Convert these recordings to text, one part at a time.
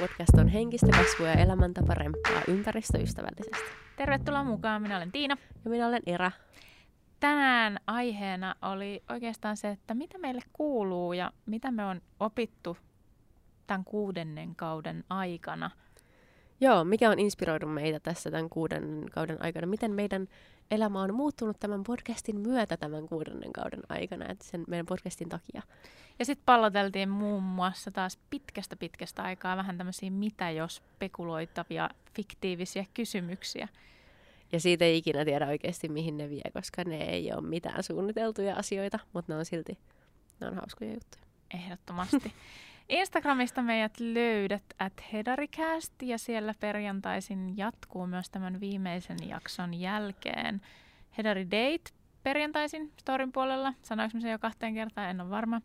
Podcast on henkistä kasvua ja elämäntapa remppaa ympäristöystävällisesti. Tervetuloa mukaan, minä olen Tiina. Ja minä olen Ira. Tänään aiheena oli oikeastaan se, että mitä meille kuuluu ja mitä me on opittu tämän kuudennen kauden aikana. Joo, mikä on inspiroinut meitä tässä tämän kuuden kauden aikana? Miten meidän elämä on muuttunut tämän podcastin myötä tämän kuudennen kauden aikana, että sen meidän podcastin takia? Ja sitten palloteltiin muun muassa taas pitkästä pitkästä aikaa vähän tämmöisiä mitä jos spekuloitavia fiktiivisiä kysymyksiä. Ja siitä ei ikinä tiedä oikeasti mihin ne vie, koska ne ei ole mitään suunniteltuja asioita, mutta ne on silti ne on hauskoja juttuja. Ehdottomasti. Instagramista meidät löydät at Hedaricast ja siellä perjantaisin jatkuu myös tämän viimeisen jakson jälkeen Hedari Date perjantaisin storin puolella. Sanoinko se jo kahteen kertaan, en ole varma.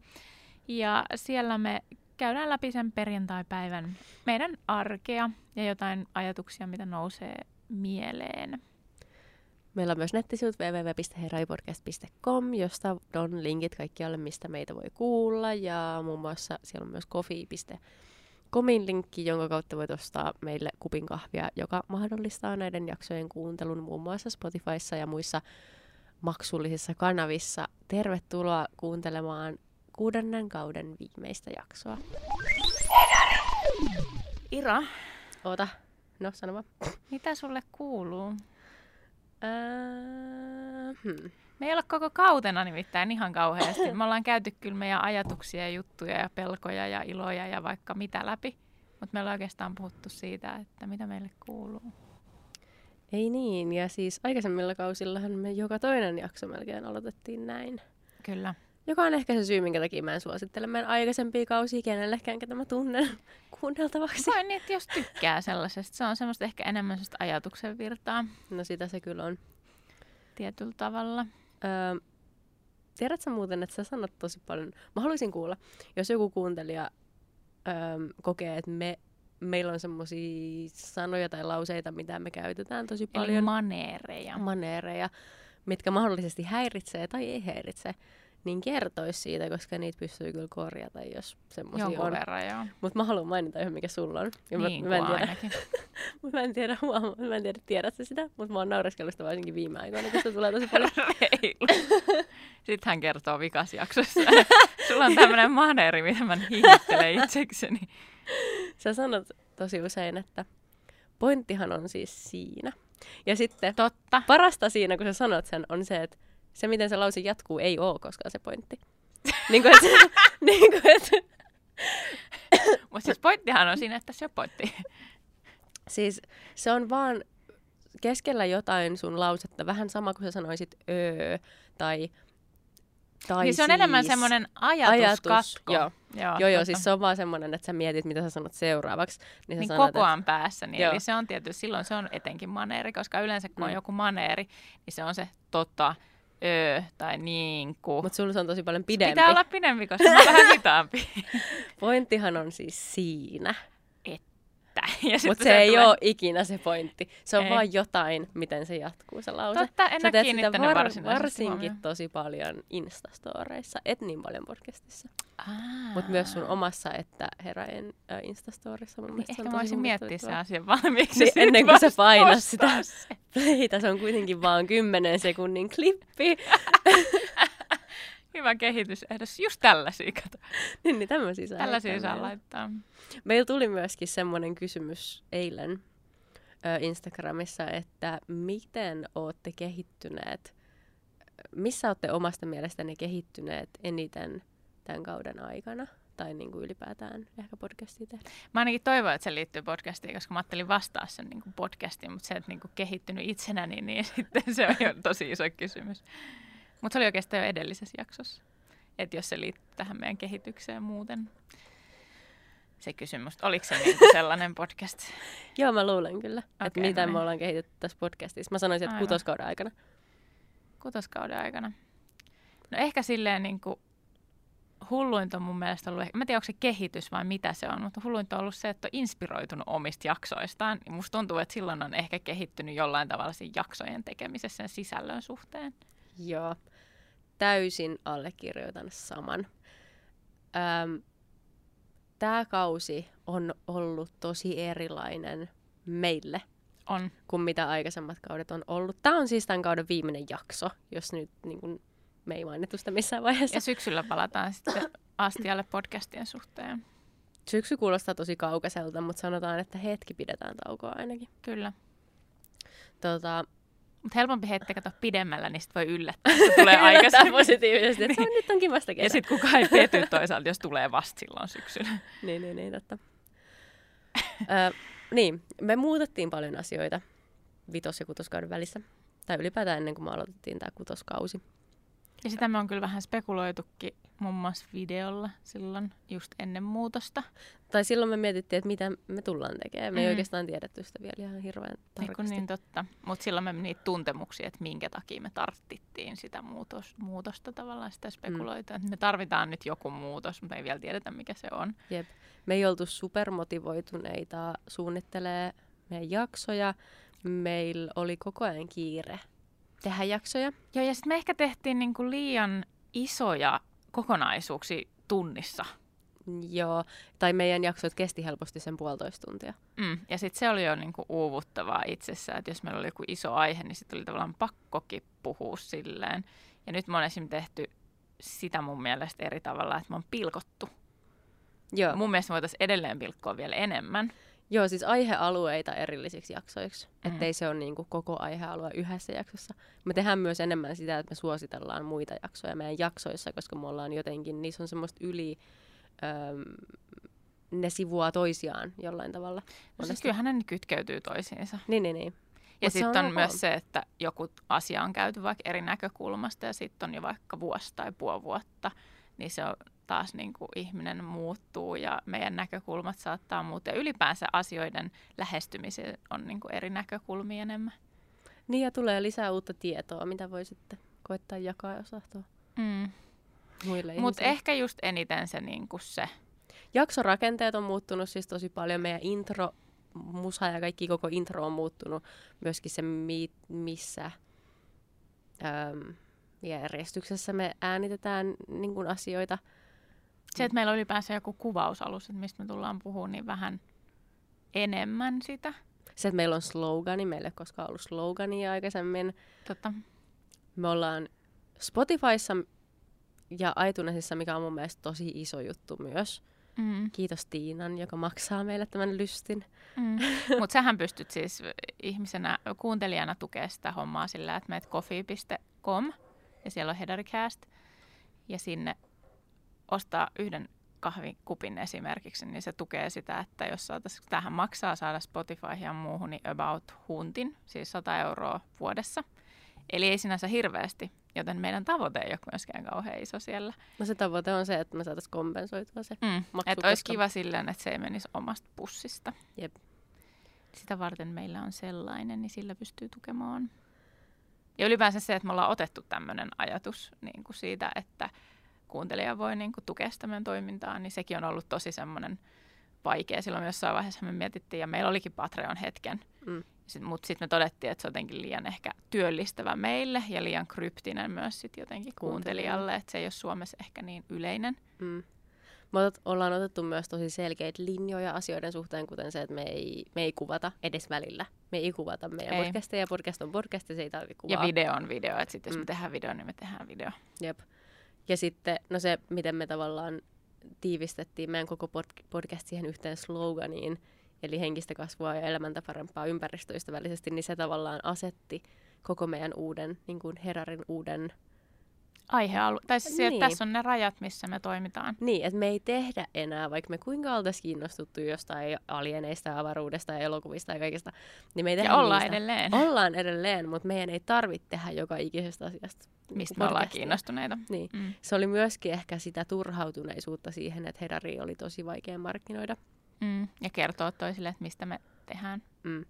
Ja siellä me käydään läpi sen perjantai-päivän meidän arkea ja jotain ajatuksia, mitä nousee mieleen. Meillä on myös nettisivut www.heraipodcast.com, josta on linkit kaikkialle, mistä meitä voi kuulla. Ja muun muassa siellä on myös coffee.comin linkki, jonka kautta voit ostaa meille kupin kahvia, joka mahdollistaa näiden jaksojen kuuntelun muun muassa Spotifyssa ja muissa maksullisissa kanavissa. Tervetuloa kuuntelemaan kuudennen kauden viimeistä jaksoa. Ira, Oota, no sano vaan. mitä sulle kuuluu? Öö, hmm. Me ei ole koko kautena nimittäin ihan kauheasti. Me ollaan käyty kyllä meidän ajatuksia ja juttuja ja pelkoja ja iloja ja vaikka mitä läpi. Mutta me ollaan oikeastaan puhuttu siitä, että mitä meille kuuluu. Ei niin, ja siis aikaisemmilla kausillahan me joka toinen jakso melkein aloitettiin näin. Kyllä. Joka on ehkä se syy, minkä takia mä en suosittele meidän aikaisempia kausia kenellekään, ketä mä tunnen kuunneltavaksi. Vai niin, että jos tykkää sellaisesta. Se on semmoista ehkä enemmän semmoista ajatuksen virtaa No sitä se kyllä on. tietyllä tavalla. Öö, tiedätkö muuten, että sä sanot tosi paljon, mä haluaisin kuulla, jos joku kuuntelija öö, kokee, että me, meillä on semmoisia sanoja tai lauseita, mitä me käytetään tosi Eli paljon, maneereja. maneereja, mitkä mahdollisesti häiritsee tai ei häiritse, niin kertois siitä, koska niitä pystyy kyllä korjata, jos semmoisia on. verran, joo. Mutta mä haluan mainita yhden, mikä sulla on. Ja niin mä, mä, en tiedä, mä en tiedä, huomaa, mä en tiedä, tiedätkö sitä, mutta mä oon naureskellut sitä varsinkin viime aikoina, kun se tulee tosi paljon. Sitten hän kertoo vikas jaksossa. Sulla on tämmöinen maneeri, mitä mä hiihittelen itsekseni. Sä sanot tosi usein, että pointtihan on siis siinä. Ja sitten Totta. parasta siinä, kun sä sanot sen, on se, että se, miten se lause jatkuu, ei ole koskaan se pointti. niin kuin, että, niin kuin, että, Mutta siis pointtihan on siinä, että se on pointti. siis se on vaan keskellä jotain sun lausetta, vähän sama kuin sä sanoisit öö, tai, tai niin se on siis, enemmän semmoinen ajatuskatko. Joo, joo, joo, joo totta. siis se on vaan semmoinen, että sä mietit, mitä sä sanot seuraavaksi. Niin, sä niin sanot, koko ajan päässä. Niin Joo. eli se on tietysti, silloin se on etenkin maneeri, koska yleensä kun on Mm. joku maneeri, niin se on se tota, öö tai niin kuin. Mutta sulla se on tosi paljon pidempi. Pitää olla pidempi, koska mä oon vähän hitaampi. Pointtihan on siis siinä. Mutta se ei tulee- ole ikinä se pointti. Se on Ei. vaan jotain, miten se jatkuu se lause. Totta, en Sä teet sitä varsinaisesti varsinkin huomioon. tosi paljon Instastoreissa, et niin paljon podcastissa. Mutta myös sun omassa että heräen äh, Instastorissa mun Niin, ehkä mä voisin miettiä sen asian valmiiksi. Niin, ennen kuin sä painat sitä. Playtä, se on kuitenkin vaan 10 sekunnin klippi. Hyvä kehitysehdotus. Just tällaisia, kato. niin, niin tämmöisiä saa Tällaisia heittää saa meille. laittaa. Meillä tuli myöskin semmoinen kysymys eilen ö, Instagramissa, että miten olette kehittyneet, missä olette omasta mielestänne kehittyneet eniten tämän kauden aikana? Tai niin kuin ylipäätään ehkä podcastia tehdä. Mä ainakin toivon, että se liittyy podcastiin, koska mä ajattelin vastaa sen niin podcastiin, mutta se, että niin kehittynyt itsenäni, niin sitten se on jo tosi iso kysymys. Mutta se oli oikeastaan jo edellisessä jaksossa, että jos se liittyy tähän meidän kehitykseen muuten. Se kysymys, oliko se niin sellainen podcast? Joo, mä luulen kyllä, että Okei, mitä no me niin. ollaan kehitetty tässä podcastissa. Mä sanoisin, että Aivan. kutoskauden aikana. kutoskauden aikana? No ehkä silleen niin kuin hulluinta on mun mielestä ollut, mä en tiedä onko se kehitys vai mitä se on, mutta hulluinta on ollut se, että on inspiroitunut omista jaksoistaan. Ja musta tuntuu, että silloin on ehkä kehittynyt jollain tavalla siinä jaksojen tekemisessä sen sisällön suhteen. Joo, täysin allekirjoitan saman. Öm, tämä kausi on ollut tosi erilainen meille On. kuin mitä aikaisemmat kaudet on ollut. Tämä on siis tämän kauden viimeinen jakso, jos nyt niin kuin, me ei mainittu sitä missään vaiheessa. Ja syksyllä palataan sitten astialle podcastien suhteen. Syksy kuulostaa tosi kaukaiselta, mutta sanotaan, että hetki pidetään taukoa ainakin. Kyllä. Tota, Mutta helpompi heittää kato pidemmällä, niin sit voi yllättää, että tulee aikaisemmin. positiivisesti, että se on, nyt onkin vasta kesä. Ja sitten kukaan ei pety toisaalta, jos tulee vasta silloin syksyllä. Niin, niin, niin, totta. Ö, niin, me muutettiin paljon asioita vitos- ja kutoskauden välissä. Tai ylipäätään ennen kuin me aloitettiin tämä kutoskausi. Ja sitä me on kyllä vähän spekuloitukin muun muassa videolla silloin just ennen muutosta. Tai silloin me mietittiin, että mitä me tullaan tekemään. Me ei Mm. oikeastaan tiedetty sitä vielä ihan hirveän Niin, tarkasti. kun niin totta. Mutta silloin me niitä tuntemuksia, että minkä takia me tarvittiin sitä muutos, muutosta tavallaan sitä spekuloita. Mm. Me tarvitaan nyt joku muutos, mutta ei vielä tiedetä mikä se on. Jep. Me ei oltu supermotivoituneita suunnittelee meidän jaksoja. Meillä oli koko ajan kiire tehdä jaksoja. Joo, ja sitten me ehkä tehtiin niinku liian isoja kokonaisuuksia tunnissa. Joo, tai meidän jaksot kesti helposti sen puolitoista tuntia. Mm. Ja sitten se oli jo niinku uuvuttavaa itsessään, että jos meillä oli joku iso aihe, niin sitten oli tavallaan pakkokin puhua silleen. Ja nyt me on esim. tehty sitä mun mielestä eri tavalla, että me on pilkottu. Joo, Mun mielestä voitaisiin edelleen pilkkoa vielä enemmän. Joo siis aihealueita erillisiksi jaksoiksi, Mm. ettei se ole niinku koko aihealue yhdessä jaksossa. Me tehdään myös enemmän sitä, että me suositellaan muita jaksoja meidän jaksoissa, koska me ollaan jotenkin, niissä on semmoista yli, öö, ne sivuaa toisiaan jollain tavalla. No siis kyllähän ne kytkeytyy toisiinsa. Niin, niin, niin. Ja sitten on, on myös se, että joku asia on käyty vaikka eri näkökulmasta ja sitten on jo vaikka vuosi tai puoli vuotta, niin se on taas niin kuin ihminen muuttuu ja meidän näkökulmat saattaa muuttua. Ja ylipäänsä asioiden lähestymiseen on niin kuin eri näkökulmia enemmän. Niin ja tulee lisää uutta tietoa, mitä voi sitten koittaa jakaa ja osahtua Mm. muille Mutta ehkä just eniten se, niin kuin se Jaksorakenteet on muuttunut siis tosi paljon. Meidän intro, musa ja kaikki koko intro on muuttunut. Myöskin se, mi- missä äm, järjestyksessä me äänitetään niin kuin asioita. Se, että meillä oli ylipäänsä joku kuvausalus, että mistä me tullaan puhumaan, niin vähän enemmän sitä. Se, että meillä on slogani, meillä ei koskaan ollut slogania aikaisemmin. Tota, Me ollaan Spotifyssa ja iTunesissa, mikä on mun mielestä tosi iso juttu myös. mm, Kiitos Tiinan, joka maksaa meille tämän lystin. mm. Mutta sähän pystyt siis ihmisenä, kuuntelijana tukea sitä hommaa sillä, että meet coffee.com ja siellä on Hedaricast ja sinne ostaa yhden kahvikupin esimerkiksi, niin se tukee sitä, että jos saataisiin, tähän maksaa saada Spotify ja muuhun, niin about huntin, siis 100 euroa vuodessa. Eli ei sinänsä hirveästi, joten meidän tavoite ei ole myöskään kauhean iso siellä. No se tavoite on se, että me saataisiin kompensoitua se. Mm. Maksu, Että olisi kiva silleen, että se ei menisi omasta pussista. Jep. Sitä varten meillä on sellainen, niin sillä pystyy tukemaan. Ja ylipäänsä se, että me ollaan otettu tämmöinen ajatus niin kuin siitä, että kuuntelija voi niin kuin tukea sitä meidän toimintaa, niin sekin on ollut tosi semmoinen vaikea. Silloin jossain vaiheessa me mietittiin, ja meillä olikin Patreon-hetken, Mm. sit, mutta sitten me todettiin, että se on jotenkin liian ehkä työllistävä meille ja liian kryptinen myös sit jotenkin Kuuntelijalle. että se ei ole Suomessa ehkä niin yleinen. Mm. Me otet- ollaan otettu myös tosi selkeitä linjoja asioiden suhteen, kuten se, että me ei, me ei kuvata edes välillä. Me ei kuvata meidän Ei. podcasteja. Podcast on podcast ja se ei tarvitse Ja kuvaa. video on video, että sitten jos Mm. me tehdään video, niin me tehdään video. Jep. Ja sitten, no se, miten me tavallaan tiivistettiin meidän koko pod- podcast siihen yhteen sloganiin, eli henkistä kasvua ja elämäntä parempaa ympäristöystävällisesti, niin se tavallaan asetti koko meidän uuden, niin kuin Herarin uuden, Aihealue. Tai siis niin. Tässä on ne rajat, missä me toimitaan. niin, että me ei tehdä enää, vaikka me kuinka oltaisiin kiinnostuttu jostain alieneista, avaruudesta ja elokuvista ja kaikesta, niin me ei tehdä Ja ollaan niistä. edelleen, Ollaan edelleen, mutta meidän ei tarvitse tehdä joka ikisestä asiasta. mistä me ollaan kiinnostuneita. Niin. Mm. Se oli myöskin ehkä sitä turhautuneisuutta siihen, että Hedari oli tosi vaikea markkinoida, Mm. Ja kertoo toisille, että mistä me tehdään. mm.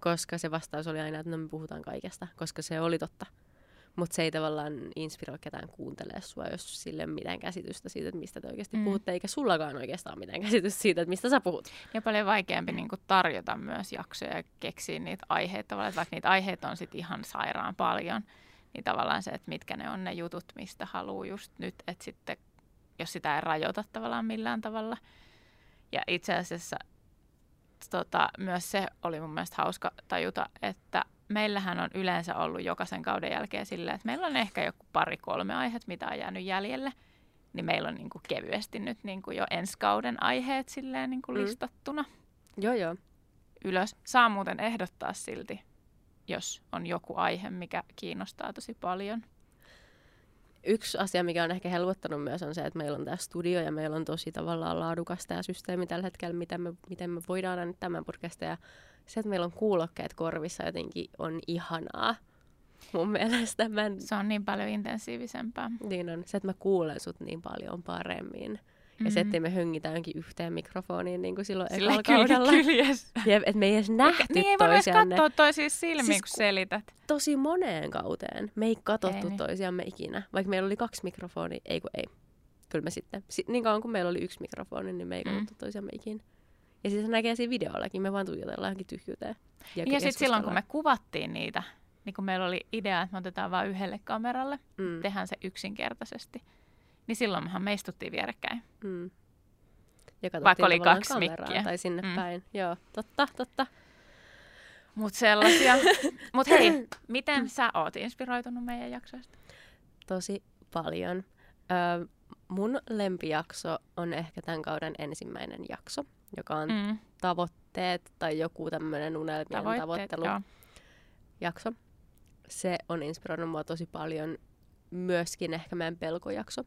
koska se vastaus oli aina, että no me puhutaan kaikesta, koska se oli totta. Mutta se ei tavallaan inspiroi ketään kuuntelee sua, jos sille mitään käsitystä siitä, että mistä te oikeasti Mm. puhutte, eikä sullakaan oikeastaan mitään käsitystä siitä, että mistä sä puhut. Ja paljon vaikeampi niin tarjota myös jaksoja ja keksiä niitä aiheita. Tavallaan, että vaikka niitä aiheita on sit ihan sairaan paljon, niin tavallaan se, että mitkä ne on ne jutut, mistä haluaa just nyt. Että sitten, jos sitä ei rajoita tavallaan millään tavalla, Ja itse asiassa tota, myös se oli mun mielestä hauska tajuta, että meillähän on yleensä ollut jokaisen kauden jälkeen silleen, että meillä on ehkä joku pari-kolme aihetta, mitä on jäänyt jäljelle. Niin meillä on niin kuin kevyesti nyt niin kuin jo ensi kauden aiheet silleen niin kuin Mm. listattuna Joo, joo. ylös. Saa muuten ehdottaa silti, jos on joku aihe, mikä kiinnostaa tosi paljon. Yksi asia, mikä on ehkä helpottanut myös, on se, että meillä on tämä studio ja meillä on tosi tavallaan laadukas tämä systeemi tällä hetkellä, miten me, miten me voidaan tämän podcastia. Se, että meillä on kuulokkeet korvissa jotenkin on ihanaa mun mielestä. Mä en, Se on niin paljon intensiivisempää. niin on. Se, että mä kuulen sut niin paljon paremmin. Ja se, ettei me höngitä jonkin yhteen mikrofoniin niin kuin silloin Mm. Sille ekalla kaudella. kyljessä. Jep, että me ei edes nähty Niin ei voida edes katsoa toisiin silmiin, Siis kun ku- selität. tosi moneen kauteen. Me ei katsottu Ei niin. toisiamme ikinä. Vaikka meillä oli kaksi mikrofonia, ei kun ei. Kyllä me sitten. Si- niin kauan kuin meillä oli yksi mikrofoni, niin me ei Mm. katsottu toisiamme ikinä. Ja sitten se näkee siinä videollakin, me vaan tuijotellaan johonkin tyhjyyteen. Ja, Ja sitten silloin, kun me kuvattiin niitä, niin kun meillä oli idea, että me otetaan vain yhdelle kameralle, Mm, tehdään se yksinkertaisesti, niin silloin mehän me istuttiin vierekkäin. mm. Ja Vaikka oli kaksi kameraan mikkiä. Tai sinne Mm. päin. Joo, totta, totta. Mutta sellaisia. Mutta hei, miten sä oot inspiroitunut meidän jaksoista? Tosi paljon. Ö, mun lempijakso on ehkä tämän kauden ensimmäinen jakso, joka on Mm, tavoitteet tai joku tämmöinen unelmien tavoitteet, tavoittelu. joo. jakso. Se on inspiroinut mua tosi paljon. Myöskin ehkä meidän pelkojakso.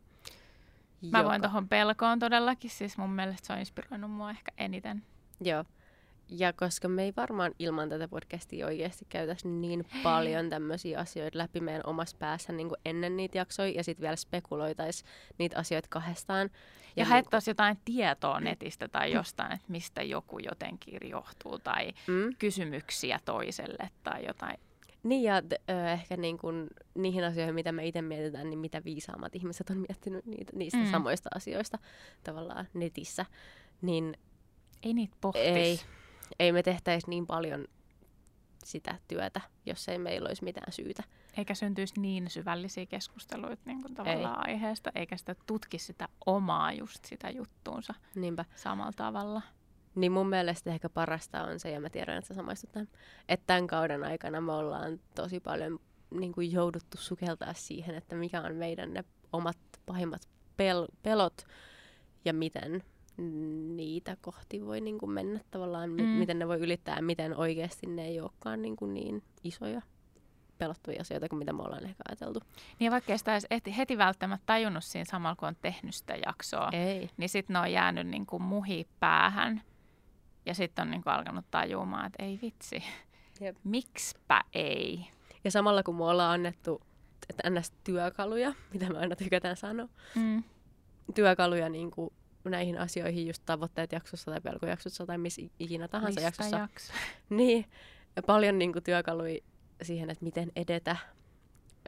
Mä voin tuohon pelkoon todellakin, siis mun mielestä se on inspiroinut mua ehkä eniten. Joo. Ja koska me ei varmaan ilman tätä podcastia oikeasti käytäisi niin paljon tämmöisiä asioita läpi meidän omassa päässä niin kuin ennen niitä jaksoja ja sitten vielä spekuloitaisiin niitä asioita kahdestaan. Ja, ja niin haettaisiin jotain tietoa netistä tai jostain, että mistä joku jotenkin johtuu tai Mm. kysymyksiä toiselle tai jotain. Niin ja t- ö, ehkä niin kun, niihin asioihin, mitä me itse mietitään, niin mitä viisaammat ihmiset on miettinyt niitä, niistä Mm. mm. samoista asioista tavallaan netissä. Niin Ei niitä pohtis. ei, ei me tehtäisi niin paljon sitä työtä, jos ei meillä olisi mitään syytä. Eikä syntyisi niin syvällisiä keskusteluita niin kuin tavallaan aiheesta, eikä sitä tutkisi sitä omaa just sitä juttuunsa Niinpä. samalla tavalla. Niin mun mielestä ehkä parasta on se, ja mä tiedän, että sä samaistut tämän, että tämän kauden aikana me ollaan tosi paljon niin kuin jouduttu sukeltaa siihen, että mikä on meidän ne omat pahimmat pel- pelot ja miten niitä kohti voi niin kuin mennä tavallaan, mm. Miten ne voi ylittää miten oikeasti ne ei olekaan niin, kuin niin isoja pelottavia asioita kuin mitä me ollaan ehkä ajateltu. Niin vaikka sitä heti, heti välttämättä tajunnut siinä samalla, kun on tehnyt sitä jaksoa, Ei. niin sitten ne on jäänyt niin kuin muhi päähän. Ja sitten on niin kuin alkanut tajumaan, että ei vitsi, Jep. mikspä ei. Ja samalla kun me ollaan annettu ns. työkaluja, mitä me aina tykätään sanoa, Mm. työkaluja niin kuin näihin asioihin, just tavoitteet jaksossa tai pelkojaksossa tai missä ikinä tahansa Mistä jaksossa. jakso? Niin, paljon niin kuin työkaluja siihen, että miten edetä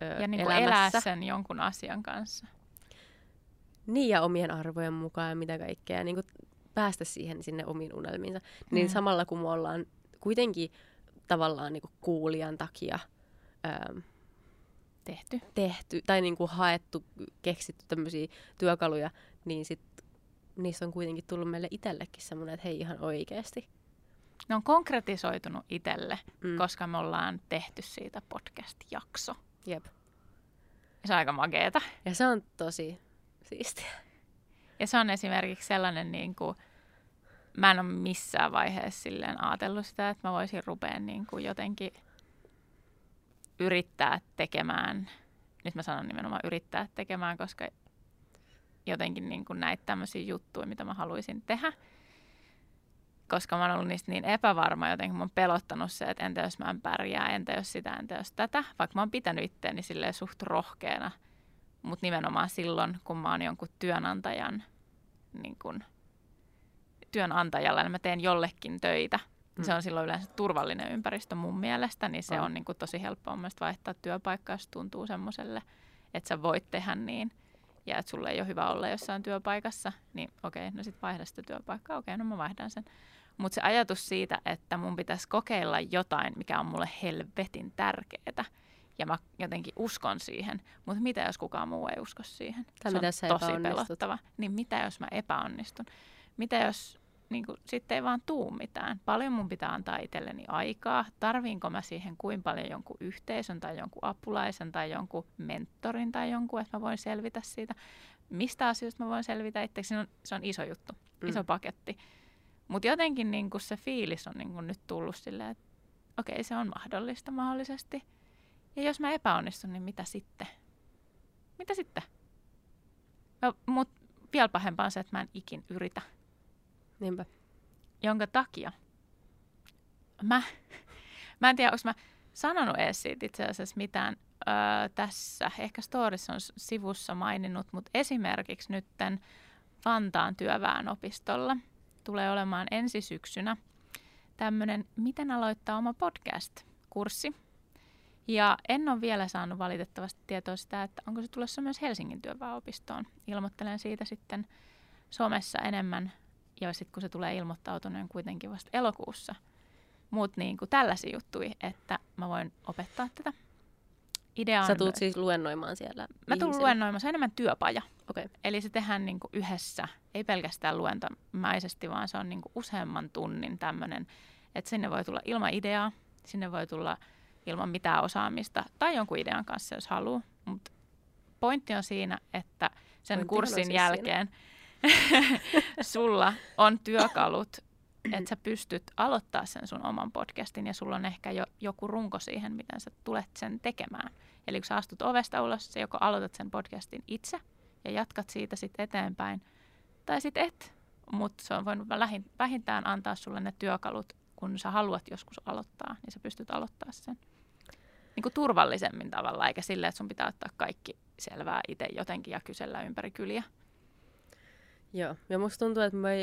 ö, Ja niin kuin elää sen jonkun asian kanssa. Niin, ja omien arvojen mukaan ja mitä kaikkea, niin kuin päästä siihen sinne omiin unelmiinsa. Niin Mm. samalla kun me ollaan kuitenkin tavallaan niin kuin kuulijan takia ö, Tehty. tehty tai niin kuin haettu, keksitty tämmöisiä työkaluja, niin sit niistä on kuitenkin tullut meille itsellekin semmoinen, että hei ihan oikeasti. Ne on konkretisoitunut itselle, Mm. koska me ollaan tehty siitä podcast-jakso. Jep. Se on aika makeeta. Ja se on tosi siistiä. Ja se on esimerkiksi sellainen, niin kuin, mä en ole missään vaiheessa silleen ajatellut sitä, että mä voisin rupea niin kuin jotenkin yrittää tekemään, nyt mä sanon nimenomaan yrittää tekemään, koska jotenkin niin kuin näitä tämmöisiä juttuja, mitä mä haluaisin tehdä. Koska mä oon ollut niistä niin epävarma, jotenkin mä oon pelottanut se, että entä jos mä en pärjää, entä jos sitä, entä jos tätä. Vaikka mä oon pitänyt itteeni silleen suht rohkeana, mutta nimenomaan silloin, kun mä oon jonkun työnantajan, niin kun, työnantajalla, niin mä teen jollekin töitä. Mm. Se on silloin yleensä turvallinen ympäristö mun mielestä, niin se on, On. niin kuin tosi helppoa mun mielestä vaihtaa työpaikkaa, jos tuntuu semmoiselle, että sä voit tehdä niin. Ja että sulle ei ole hyvä olla jossain työpaikassa, niin okei, no sit vaihda sitä työpaikkaa, okei, no mä vaihdan sen. Mutta se ajatus siitä, että mun pitäisi kokeilla jotain, mikä on mulle helvetin tärkeää, ja mä jotenkin uskon siihen, mutta mitä jos kukaan muu ei usko siihen? Tai se mitä on tosi pelottava. Niin mitä jos mä epäonnistun? Mitä jos niin kuin, sitten ei vaan tuu mitään. Paljon mun pitää antaa itselleni aikaa. Tarviinko mä siihen kuin paljon jonkun yhteisön tai jonkun apulaisen tai jonkun mentorin tai jonkun, että mä voin selvitä siitä. Mistä asioista mä voin selvitä itseksi, se on, se on iso juttu, mm. iso paketti. Mutta jotenkin niin kuin se fiilis on niin kuin nyt tullut silleen, että okei, okay, se on mahdollista mahdollisesti. Ja jos mä epäonnistun, niin mitä sitten? Mitä sitten? Mutta vielä pahempaa on se, että mä en ikin yritä. Niinpä. Jonka takia mä, mä en tiedä, onko mä sanonut edes siitä itse asiassa mitään öö, tässä. Ehkä Storissa on sivussa maininnut, mutta esimerkiksi nytten Vantaan työväenopistolla tulee olemaan ensi syksynä tämmöinen Miten aloittaa oma podcast-kurssi. Ja en ole vielä saanut valitettavasti tietoa sitä, että onko se tulossa myös Helsingin työväenopistoon. Ilmoittelen siitä sitten somessa enemmän ja sitten kun se tulee ilmoittautuneen kuitenkin vasta elokuussa. Mutta niin kuin tällaisia juttui, että mä voin opettaa tätä. Idea Sä tulet siis luennoimaan siellä Mä tulen luennoimaan, se on enemmän työpaja. Okay. Eli se tehdään niin kuin yhdessä, ei pelkästään luentomaisesti, vaan se on niin kuin useamman tunnin tämmöinen, että sinne voi tulla ilman ideaa, sinne voi tulla ilman mitään osaamista tai jonkun idean kanssa, jos haluaa. Mutta pointti on siinä, että sen Pointti kurssin siis jälkeen siinä sulla on työkalut, että sä pystyt aloittaa sen sun oman podcastin ja sulla on ehkä jo joku runko siihen, miten sä tulet sen tekemään. Eli kun sä astut ovesta ulos, sä joko aloitat sen podcastin itse ja jatkat siitä sitten eteenpäin, tai sitten et. Mutta se on voinut vähintään antaa sulle ne työkalut, kun sä haluat joskus aloittaa, niin sä pystyt aloittaa sen niin kuin turvallisemmin tavalla, eikä silleen, että sun pitää ottaa kaikki selvää itse jotenkin ja kysellä ympäri kyliä. Joo, ja musta tuntuu, että me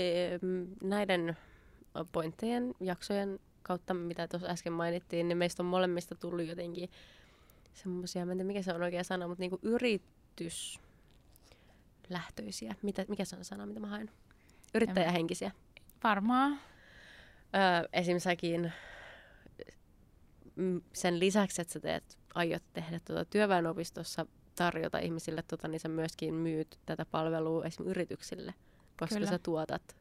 näiden pointtejen, jaksojen kautta, mitä tuossa äsken mainittiin, niin meistä on molemmista tullut jotenkin semmoisia, mä en tiedä mikä se on oikea sana, mutta niinku yrityslähtöisiä. Mitä, mikä se on sana, mitä mä haen? Yrittäjähenkisiä. Varmaan. Öö, esim. säkin sen lisäksi, että sä teet, aiot tehdä tuota työväenopistossa tarjota ihmisille, tota, niin sä myöskin myyt tätä palvelua esimerkiksi yrityksille, koska Kyllä. sä tuotat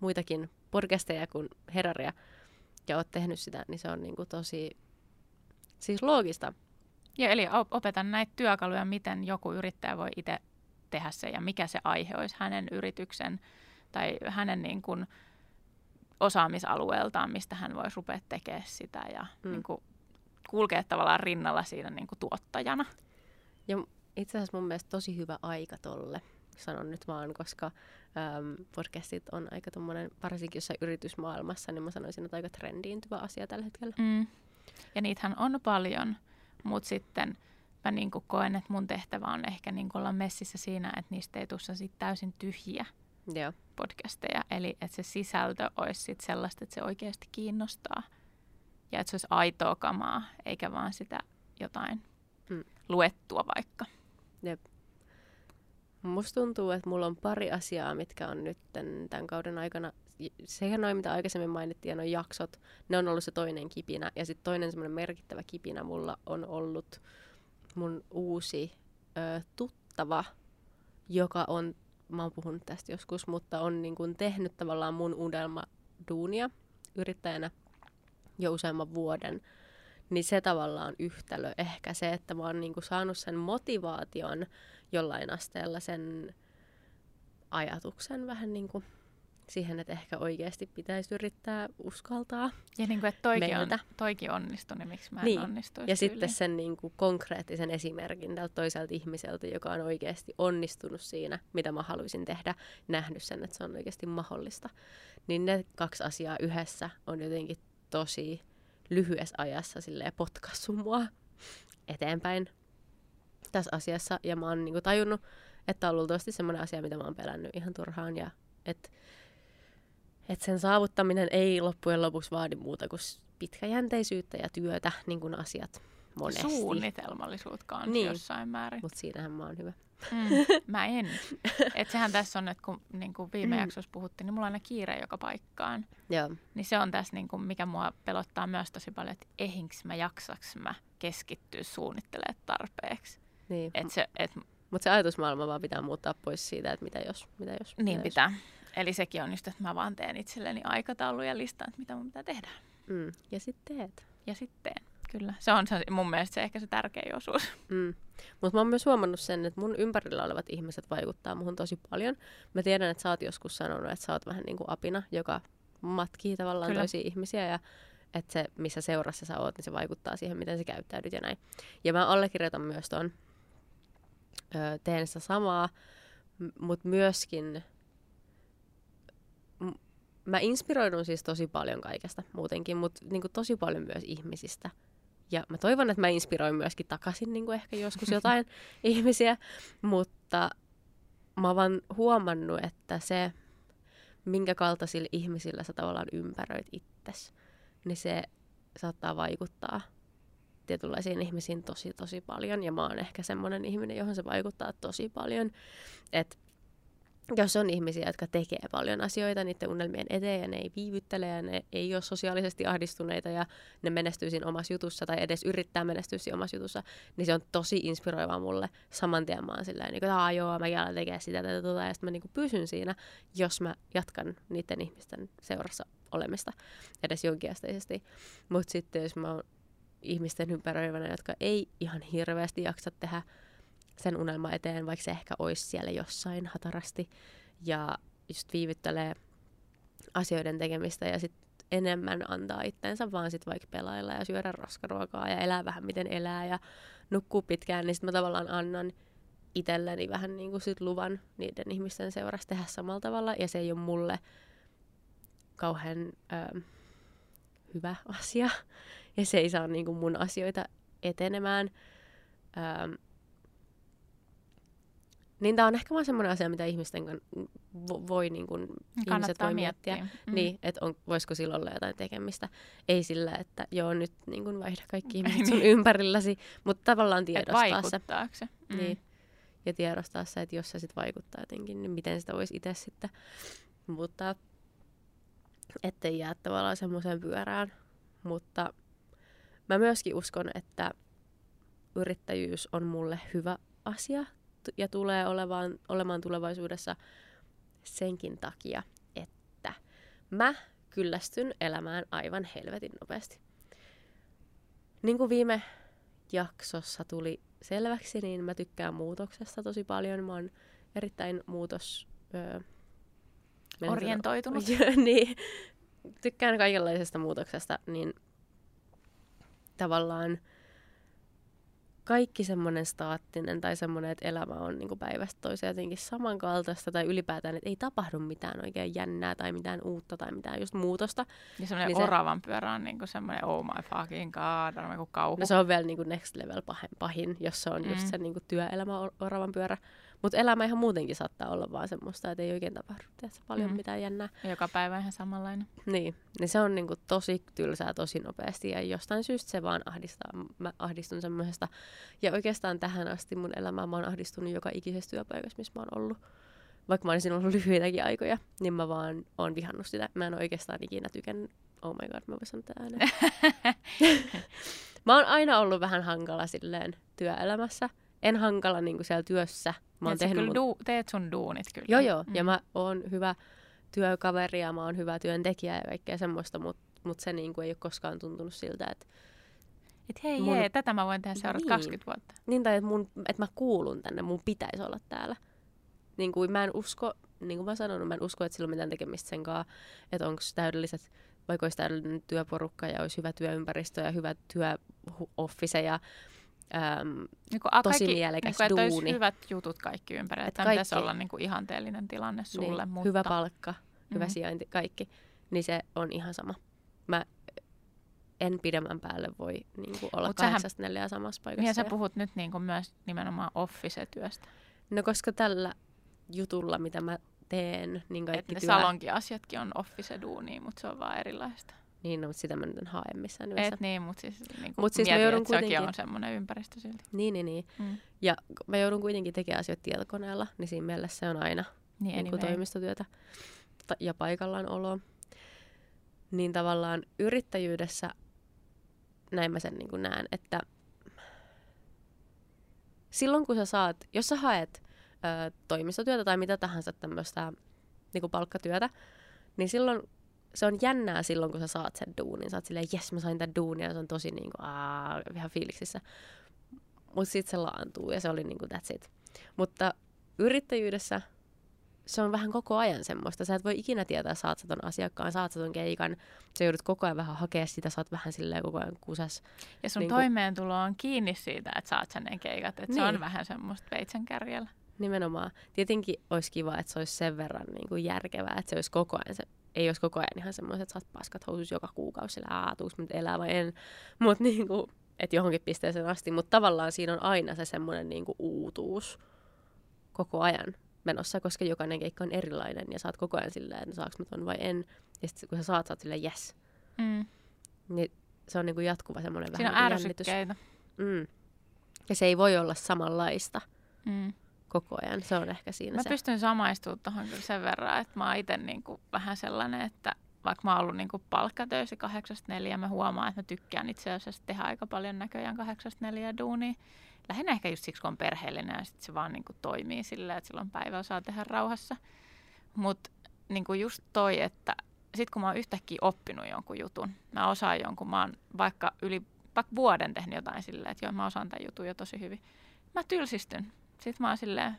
muitakin podcasteja kuin Heraria ja oot tehnyt sitä, niin se on niin kuin tosi siis loogista. Ja eli opetan näitä työkaluja, miten joku yrittäjä voi itse tehdä se ja mikä se aihe olisi hänen yrityksen tai hänen niin kuin osaamisalueeltaan, mistä hän voisi rupea tekemään sitä ja mm. niin kuin kulkea tavallaan rinnalla siinä niin kuin tuottajana. Ja itse asiassa mun mielestä tosi hyvä aika tolle, sanon nyt vaan, koska äm, podcastit on aika tommonen, varsinkin jossain yritysmaailmassa, niin mä sanoisin, että aika trendiintyvä asia tällä hetkellä. Mm. Ja niitähän on paljon, mutta sitten mä niin koen, että mun tehtävä on ehkä niin olla messissä siinä, että niistä ei tule sit täysin tyhjiä Joo. podcasteja. Eli että se sisältö olisi sit sellaista, että se oikeasti kiinnostaa. Ja että se olisi aitoa kamaa, eikä vaan sitä jotain mm. Luettua vaikka. Jep. Musta tuntuu, että mulla on pari asiaa, mitkä on nyt tämän kauden aikana, sehän noin mitä aikaisemmin mainittiin, on jaksot, ne on ollut se toinen kipinä. Ja sitten toinen semmoinen merkittävä kipinä mulla on ollut mun uusi ö, tuttava, joka on, mä oon puhunut tästä joskus, mutta on niin kuin tehnyt tavallaan mun unelma duunia yrittäjänä jo useamman vuoden niin se tavallaan yhtälö. Ehkä se, että mä oon niinku saanut sen motivaation jollain asteella, sen ajatuksen vähän niin kuin siihen, että ehkä oikeasti pitäisi yrittää uskaltaa Ja niin kuin, että toikin, on, toikin onnistui, niin miksi mä en niin. onnistuisi Ja sitten sen niin kuin konkreettisen esimerkin tältä toiselta ihmiseltä, joka on oikeasti onnistunut siinä, mitä mä haluaisin tehdä, nähnyt sen, että se on oikeasti mahdollista. Niin ne kaksi asiaa yhdessä on jotenkin tosi lyhyessä ajassa silleen potkassu mua eteenpäin tässä asiassa. Ja mä oon niinku tajunnut, että on luultavasti semmoinen asia, mitä mä oon pelännyt ihan turhaan. Ja että et sen saavuttaminen ei loppujen lopuksi vaadi muuta kuin pitkäjänteisyyttä ja työtä, niin kuin asiat monesti. Suunnitelmallisuutta kanssa niin. jossain määrin. Mutta siinähän mä oon hyvä. Mm, mä en. Et sehän tässä on, että kun niin kuin viime mm. jaksossa puhuttiin, niin mulla on aina kiire joka paikkaan. Joo. Niin se on tässä, niin kuin, mikä mua pelottaa myös tosi paljon, että ehinkö mä jaksaks mä keskittyä suunnittelemaan tarpeeksi. Niin. Et se, et, Mutta se ajatusmaailma vaan pitää muuttaa pois siitä, että mitä jos. Mitä jos niin mitä pitää. Jos. Eli sekin on just, että mä vaan teen itselleni aikataulu ja listaan, että mitä mun pitää tehdä. Mm. Ja sitten teet. Ja sitten Kyllä, se on se, mun mielestä se ehkä se tärkein osuus. Mm. Mutta mä oon myös huomannut sen, että mun ympärillä olevat ihmiset vaikuttaa muhun tosi paljon. Mä tiedän, että sä oot joskus sanonut, että sä oot vähän niin kuin apina, joka matkii tavallaan Kyllä. toisia ihmisiä ja että se, missä seurassa sä oot, niin se vaikuttaa siihen, miten sä käyttäydyt ja näin. Ja mä allekirjoitan myös ton, öö, teen sitä samaa, mutta myöskin mä inspiroidun siis tosi paljon kaikesta muutenkin, mutta niinku tosi paljon myös ihmisistä. Ja mä toivon, että mä inspiroin myöskin takaisin niin kuin ehkä joskus jotain ihmisiä, mutta mä oon vaan huomannut, että se, minkä kaltaisilla ihmisillä sä tavallaan ympäröit itsesi, niin se saattaa vaikuttaa tietynlaisiin ihmisiin tosi tosi paljon. Ja mä oon ehkä semmoinen ihminen, johon se vaikuttaa tosi paljon. Että jos on ihmisiä, jotka tekee paljon asioita niiden unelmien eteen ja ne ei viivyttele ja ne ei ole sosiaalisesti ahdistuneita ja ne menestyy siinä omassa jutussa tai edes yrittää menestyä siinä omassa jutussa, niin se on tosi inspiroivaa mulle. Saman tien mä oon silleen, niin että joo, mä jälleen tekee sitä tätä tota, ja sitten mä niin kuin pysyn siinä, jos mä jatkan niiden ihmisten seurassa olemista edes jonkinasteisesti. Mutta sitten jos mä oon ihmisten ympäröivänä, jotka ei ihan hirveästi jaksa tehdä sen unelma eteen, vaikka se ehkä olisi siellä jossain hatarasti. Ja just viivyttelee asioiden tekemistä ja sitten enemmän antaa itteensä vaan sit vaikka pelailla ja syödä roskaruokaa ja elää vähän miten elää ja nukkuu pitkään, niin sitten mä tavallaan annan itselleni vähän niin kuin sit luvan niiden ihmisten seurassa tehdä samalla tavalla ja se ei ole mulle kauhean ö, hyvä asia ja se ei saa niin kuin mun asioita etenemään. Ö, niin tämä on ehkä vaan semmoinen asia, mitä ihmisten vo, voi niin kuin, ihmiset voi miettiä. Mm. Niin, että on, voisiko sillä olla jotain tekemistä. Ei sillä, että joo, nyt niin kuin vaihda kaikki ihmiset sun ympärilläsi, mutta tavallaan tiedostaa se. se. Mm. Niin. Ja tiedostaa se, että jos se sitten vaikuttaa jotenkin, niin miten sitä voisi itse sitten muuttaa, ettei jää tavallaan semmoiseen pyörään. Mutta mä myöskin uskon, että yrittäjyys on mulle hyvä asia ja tulee olemaan, olemaan tulevaisuudessa senkin takia, että mä kyllästyn elämään aivan helvetin nopeasti. Niin kuin viime jaksossa tuli selväksi, niin mä tykkään muutoksesta tosi paljon. Mä oon erittäin muutos... Öö, Orientoitunut. niin, tykkään kaikenlaisesta muutoksesta, niin tavallaan kaikki semmoinen staattinen tai semmoinen, että elämä on niin päivästä toiseen jotenkin samankaltaista tai ylipäätään, että ei tapahdu mitään oikein jännää tai mitään uutta tai mitään just muutosta. Ja semmoinen niin se, oravan pyörä on niin semmoinen oh my fucking god, on kuin kauhu. No se on vielä niin next level pahin, pahin, jos se on mm. just se niin työelämä oravan pyörä. Mutta elämä ihan muutenkin saattaa olla vaan semmoista, että ei oikein tapahdu tiedätkö, paljon mm. mitään jännää. Joka päivä ihan samanlainen. Niin, niin se on niinku tosi tylsää tosi nopeasti ja jostain syystä se vaan ahdistaa. Mä ahdistun semmoisesta. Ja oikeastaan tähän asti mun elämää mä oon ahdistunut joka ikisessä työpaikassa, missä mä oon ollut. Vaikka mä olisin ollut lyhyitäkin aikoja, niin mä vaan oon vihannut sitä. Mä en oikeastaan ikinä tykännyt. Oh my god, mä voin sanoa ääneen. mä oon aina ollut vähän hankala silleen työelämässä. En hankala niinku siellä työssä, Mä oon tehnyt mun... du- teet sun duunit kyllä. Joo, joo. Mm. Ja mä oon hyvä työkaveri ja mä oon hyvä työntekijä ja kaikkea semmoista, mutta mut se niinku ei ole koskaan tuntunut siltä, että et hei mun... jee, tätä mä voin tehdä seuraavat niin. 20 vuotta. Niin, tai että, mun, että mä kuulun tänne, mun pitäisi olla täällä. Niin kuin mä en usko, niin kuin mä sanonut, mä en usko, että sillä on mitään tekemistä sen kanssa, että onko täydelliset, vaikka olisi täydellinen työporukka ja olisi hyvä työympäristö ja hyvä työoffice ja äm, niin a, tosi kaikki, mielekäs niin kuin, duuni. hyvät jutut kaikki ympärillä. Että kaikki, pitäisi olla niin kuin ihanteellinen tilanne sulle. Niin, mutta... Hyvä palkka, hyvä mm. sijainti, kaikki. Niin se on ihan sama. Mä en pidemmän päälle voi niin kuin, olla kahdeksasta neljää samassa paikassa. Niin ja sä puhut nyt niin kuin, myös nimenomaan office-työstä. No koska tällä jutulla, mitä mä teen, niin kaikki Et työ... salonkiasiatkin on office-duunia, mutta se on vaan erilaista. Niin, no, mutta sitä mä nyt en hae missään nimessä. Et niin, mutta siis, niin mut siis mietin, mä joudun kuitenkin... sekin on semmoinen ympäristö silti. Niin, niin, niin. Mm. Ja mä joudun kuitenkin tekemään asioita tietokoneella, niin siinä mielessä se on aina niin, niin kuin toimistotyötä ja paikallaan olo. Niin tavallaan yrittäjyydessä näin mä sen niin kuin näen, että silloin kun sä saat, jos sä haet ö, toimistotyötä tai mitä tahansa tämmöistä niin kuin palkkatyötä, niin silloin se on jännää silloin, kun sä saat sen duunin. Sä oot silleen, jes, mä sain tämän duunin, ja se on tosi niin kuin, aa, ihan fiiliksissä. Mutta sitten se laantuu, ja se oli niin kuin that's it. Mutta yrittäjyydessä se on vähän koko ajan semmoista. Sä et voi ikinä tietää, saat sä ton asiakkaan, saat sä ton keikan. Sä joudut koko ajan vähän hakea sitä, sä oot vähän silleen koko ajan kusas. Ja sun Niin niin toimeentulo on kiinni siitä, että saat sen ne keikat. Että se Niin. on vähän semmoista veitsen kärjellä. Nimenomaan. Tietenkin olisi kiva, että se olisi sen verran niin kuin järkevää, että se olisi koko ajan se, ei olisi koko ajan ihan semmoiset, että saat paskat housus joka kuukausi, sillä mä nyt elää vai en. Mutta niin kuin, että johonkin pisteeseen asti. Mutta tavallaan siinä on aina se semmoinen niin kuin uutuus koko ajan menossa, koska jokainen keikka on erilainen ja saat koko ajan silleen, että saaks mä ton vai en. Ja sitten kun sä saat, sä oot silleen yes. Mm. Niin se on niin kuin jatkuva semmoinen Siinä on vähän jännitys. ärsykkeitä. Mm. Ja se ei voi olla samanlaista Mm. Koko ajan. Se on ehkä siinä Mä se. pystyn samaistumaan tuohon kyllä sen verran, että mä oon itse niinku vähän sellainen, että vaikka mä oon ollut niinku palkkatöissä kahdeksasta neljä, mä huomaan, että mä tykkään itse asiassa tehdä aika paljon näköjään kahdeksasta neljä duunia. Lähinnä ehkä just siksi, kun on perheellinen ja sit se vaan niinku toimii silleen, että silloin päivällä saa tehdä rauhassa. Mutta niinku just toi, että sit kun mä oon yhtäkkiä oppinut jonkun jutun, mä osaan jonkun, mä oon vaikka yli vaikka vuoden tehnyt jotain silleen, että joo, mä osaan tämän jutun jo tosi hyvin. Mä tylsistyn. Sitten mä oon silleen,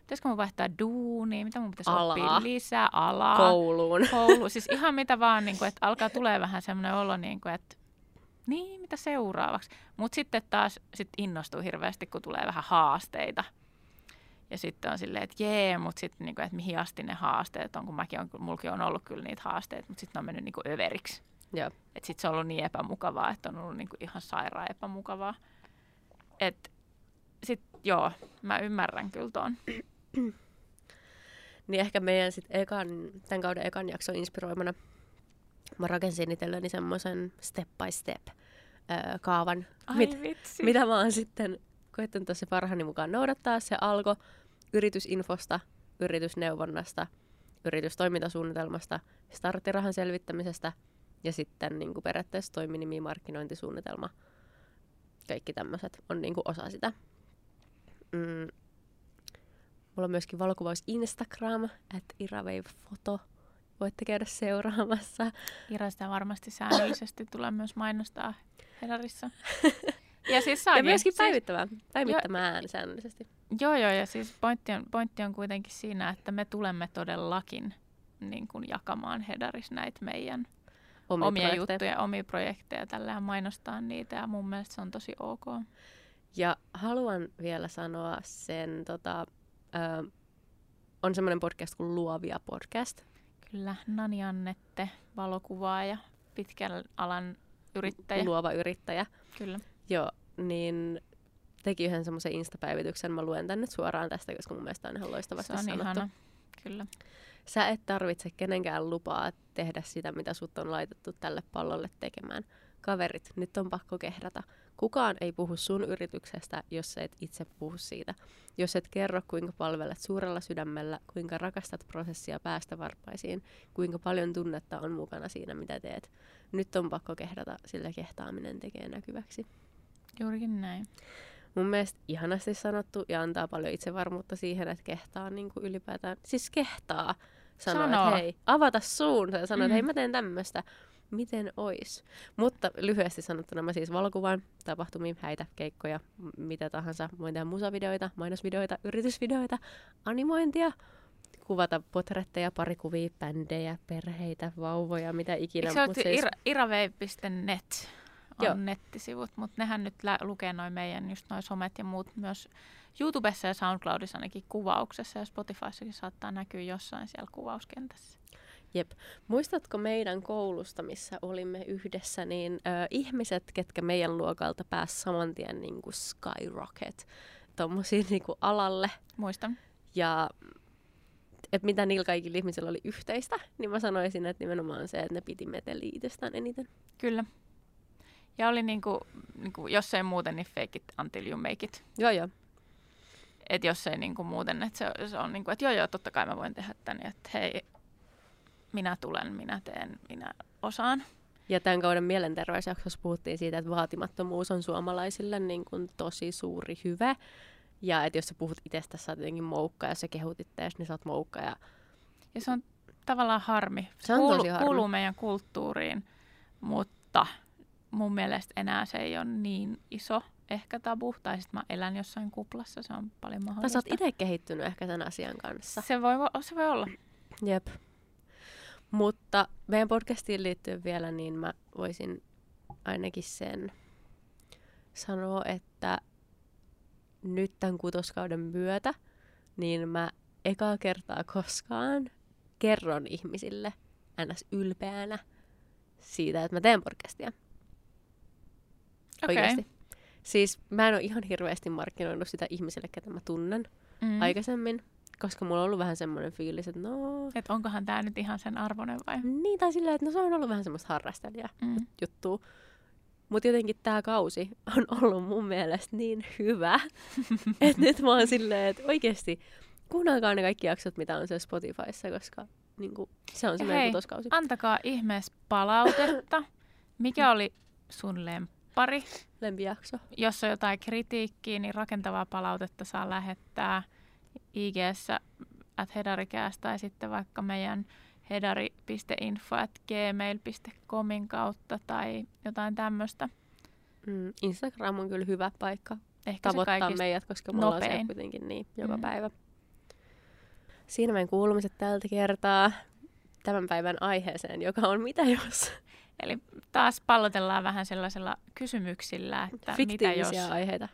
pitäisikö mun vaihtaa duunia, mitä mun pitäisi Alaa. oppia lisää, alaa, Kouluun. koulu. Siis ihan mitä vaan, niin kuin, että alkaa tulee vähän semmoinen olo, niin kuin, että niin, mitä seuraavaksi. Mutta sitten taas sit innostuu hirveästi, kun tulee vähän haasteita. Ja sitten on silleen, että jee, mutta sitten niinku, että mihin asti ne haasteet on, kun mäkin on, mulkin on ollut kyllä niitä haasteita, mutta sitten ne on mennyt niinku överiksi. Että sitten se on ollut niin epämukavaa, että on ollut niinku ihan sairaan epämukavaa. Et sit joo, mä ymmärrän kyllä ton. Niin ehkä meidän sit ekan, tämän kauden ekan jakson inspiroimana mä rakensin itselleni semmoisen step by step öö, kaavan, Ai mit, vitsi. mitä mä oon sitten koittanut tosi parhaani mukaan noudattaa. Se alkoi yritysinfosta, yritysneuvonnasta, yritystoimintasuunnitelmasta, starttirahan selvittämisestä ja sitten niin kuin periaatteessa toiminimi, markkinointisuunnitelma. Kaikki tämmöiset on niin kuin osa sitä. Mm. Mulla on myöskin valokuvaus Instagram, at iraveifoto. Voitte käydä seuraamassa. Ira sitä varmasti säännöllisesti tulee myös mainostaa Hedarissa. Ja siis Ja saakin. myöskin siis, päivittämään, päivittämään säännöllisesti. joo, joo, ja siis pointti on, pointti on kuitenkin siinä, että me tulemme todellakin niin kuin jakamaan Hedaris näitä meidän Omia, omia projekteja. juttuja, omia projekteja, tällä mainostaa niitä, ja mun mielestä se on tosi ok. Ja haluan vielä sanoa sen, tota, ö, on semmoinen podcast kuin Luovia podcast. Kyllä, Nani Annette, valokuvaaja, pitkän alan yrittäjä. Luova yrittäjä. Kyllä. Joo, niin teki yhden semmoisen instapäivityksen. Mä luen tänne suoraan tästä, koska mun mielestä on ihan loistavasti Se on sanottu. ihana. Kyllä. Sä et tarvitse kenenkään lupaa tehdä sitä, mitä sut on laitettu tälle pallolle tekemään. Kaverit, nyt on pakko kehrata. Kukaan ei puhu sun yrityksestä, jos sä et itse puhu siitä. Jos et kerro, kuinka palvelet suurella sydämellä, kuinka rakastat prosessia päästä varpaisiin, kuinka paljon tunnetta on mukana siinä, mitä teet. Nyt on pakko kehrata, sillä kehtaaminen tekee näkyväksi. Juurikin näin. Mun mielestä ihanasti sanottu ja antaa paljon itsevarmuutta siihen, että kehtaa niin kuin ylipäätään, siis kehtaa sanoa, Sanoo. että hei, avata suunsa ja sanoa, että hei Mm. mä teen tämmöistä, miten ois. Mutta lyhyesti sanottuna mä siis valokuvan, tapahtumia, häitä, keikkoja, mitä tahansa. Voin tehdä musavideoita, mainosvideoita, yritysvideoita, animointia, kuvata potretteja, parikuvia, bändejä, perheitä, vauvoja, mitä ikinä. Eikö se Mut siis- ira, iravei.net on Joo. nettisivut, mutta nehän nyt lä- lukee noin meidän just noin somet ja muut myös YouTubessa ja SoundCloudissa ainakin kuvauksessa ja Spotifyssakin saattaa näkyä jossain siellä kuvauskentässä. Muistatko meidän koulusta, missä olimme yhdessä, niin ö, ihmiset, ketkä meidän luokalta pääsi saman tien niin kuin skyrocket tommosiin niin kuin alalle Muistan. ja että mitä niillä kaikilla ihmisillä oli yhteistä, niin mä sanoisin, että nimenomaan se, että ne piti meteliä itsestään eniten. Kyllä. Ja oli niinku, niinku, jos ei muuten, niin fake it until you make it. Joo, joo. Et jos ei niinku muuten, että se, se on niinku, että joo joo, totta kai mä voin tehdä tän, ja että hei, minä tulen, minä teen, minä osaan. Ja tämän kauden mielenterveysjaksossa puhuttiin siitä, että vaatimattomuus on suomalaisille niin kuin tosi suuri hyve. Ja että jos sä puhut itsestä, sä oot jotenkin moukka, ja jos sä kehut itseäsi, niin sä oot moukka. Ja Ja se on tavallaan harmi. Se on tosi harmi. kuuluu meidän kulttuuriin, mutta mun mielestä enää se ei ole niin iso ehkä tabu. Tai sitten mä elän jossain kuplassa, se on paljon Tai mahdollista. sä oot itse kehittynyt ehkä sen asian kanssa. se, voi, se voi olla. Jep. Mutta meidän podcastiin liittyen vielä, niin mä voisin ainakin sen sanoa, että nyt tämän kutoskauden myötä, niin mä ekaa kertaa koskaan kerron ihmisille ns. ylpeänä siitä, että mä teen podcastia. Okei. Oikeasti. Siis mä en ole ihan hirveästi markkinoinut sitä ihmisille, ketä mä tunnen mm. aikaisemmin, koska mulla on ollut vähän semmoinen fiilis, että no, Et onkohan tämä nyt ihan sen arvoinen vai? niin tai silleen, että no se on ollut vähän semmoista harrastelija Mm. juttua. Mutta jotenkin tämä kausi on ollut mun mielestä niin hyvä, että nyt mä oon silleen, että oikeasti kuunnelkaa ne kaikki jaksot, mitä on siellä Spotifyssa, koska niin kuin, se on se meidän kutoskausi. Antakaa ihmeessä palautetta. Mikä oli sun lemppari? Lempijakso. Jos on jotain kritiikkiä, niin rakentavaa palautetta saa lähettää IGssä at hedarikäästä tai sitten vaikka meidän hedari.info at gmail.comin kautta tai jotain tämmöistä. Mm, Instagram on kyllä hyvä paikka Ehkä tavoittaa meidät, koska me ollaan siellä kuitenkin niin joka Mm. päivä. Siinä meidän kuulumiset tältä kertaa tämän päivän aiheeseen, joka on mitä jos? Eli taas pallotellaan vähän sellaisella kysymyksillä, että mitä jos... Aiheita.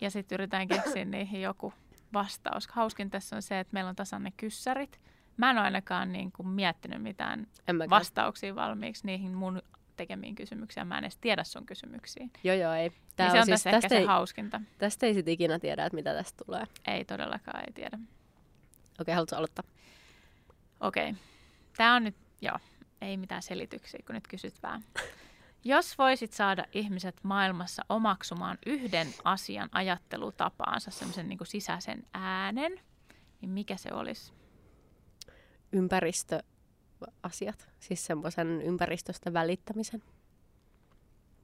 Ja sitten yritetään keksiä niihin joku vastaus. Hauskin tässä on se, että meillä on tasan ne kyssärit. Mä en ole ainakaan niin kuin miettinyt mitään vastauksia valmiiksi niihin mun tekemiin kysymyksiin. Mä en edes tiedä sun kysymyksiin. Joo, joo, ei. Tää Niin se on siis, tässä ehkä tästä, se ei, hauskinta. tästä ei sit ikinä tiedä, että mitä tästä tulee. Okei, Ei todellakaan, ei tiedä. okay, haluatko aloittaa? Okei. Okay. Tämä on nyt, joo, ei mitään selityksiä, kun nyt kysyt vähän. Jos voisit saada ihmiset maailmassa omaksumaan yhden asian ajattelutapaansa, semmoisen niin sisäisen äänen, niin mikä se olisi? Ympäristöasiat, siis semmoisen ympäristöstä välittämisen.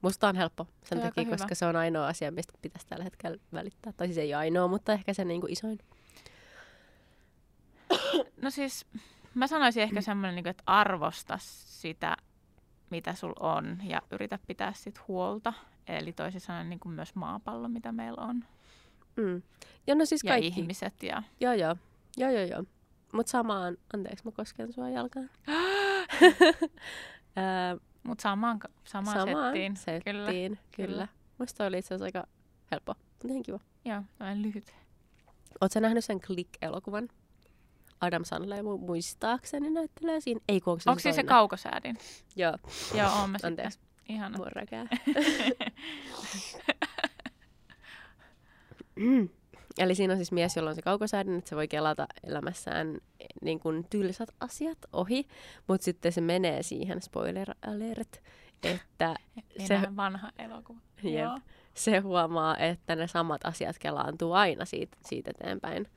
Musta on helppo sen aika takia, hyvä. koska se on ainoa asia, mistä pitäisi tällä hetkellä välittää. Tai siis ei ainoa, mutta ehkä se niinku isoin. No siis mä sanoisin ehkä semmoinen, niin että arvosta sitä, mitä sul on ja yritä pitää sit huolta. Eli toisin sanoen niin kuin myös maapallo, mitä meillä on. Mm. Ja no siis ja kaikki. ihmiset. Ja... Joo, joo. Joo, joo, joo. Mutta samaan, anteeksi mä kosken sua jalkaan. Mutta samaan, samaan, samaan settiin. settiin. Kyllä. Kyllä. Musta oli itse asiassa aika helppo, mutta ihan kiva. Joo, lyhyt. Oletko nähnyt sen Click-elokuvan? Adam Sandler mu- muistaakseni näyttelee siinä. Ei, onko se Onko siis se toinen? kaukosäädin? Joo, Joo, oon mä sitten. Ihana. morrakää. Eli siinä on siis mies, jolla on se kaukosäädin, että se voi kelata elämässään niin kuin tylsät asiat ohi, mutta sitten se menee siihen, spoiler alert, että se- vanha elokuva. Jep. Joo. se huomaa, että ne samat asiat kelaantuu aina siitä, siitä eteenpäin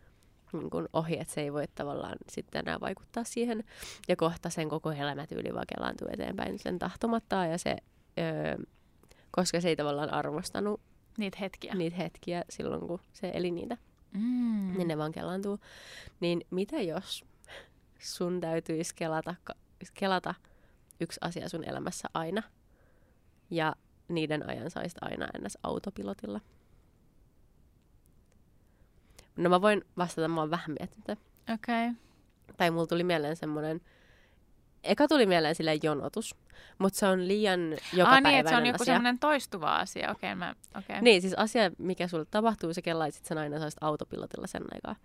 niin kuin ohi, että se ei voi tavallaan sitten enää vaikuttaa siihen. Ja kohta sen koko elämätyyli vaan kelaantuu eteenpäin sen tahtomattaan ja se, öö, koska se ei tavallaan arvostanut Niitä hetkiä. niitä hetkiä silloin, kun se eli niitä, Mm. niin ne vaan kelaantuu. Niin mitä jos sun täytyisi kelata, kelata yksi asia sun elämässä aina ja niiden ajan saisit aina ennäs autopilotilla? No mä voin vastata, mä oon vähän miettinyt. Okei. Okay. Tai mulla tuli mieleen semmonen, eka tuli mieleen sille jonotus, mutta se on liian joka Ah niin, että se on joku asia. semmoinen toistuva asia. Okei, okay, mä, okei. Niin, siis asia, mikä sulle tapahtuu, se kellaisit sen aina saisit autopilotilla sen aikaa.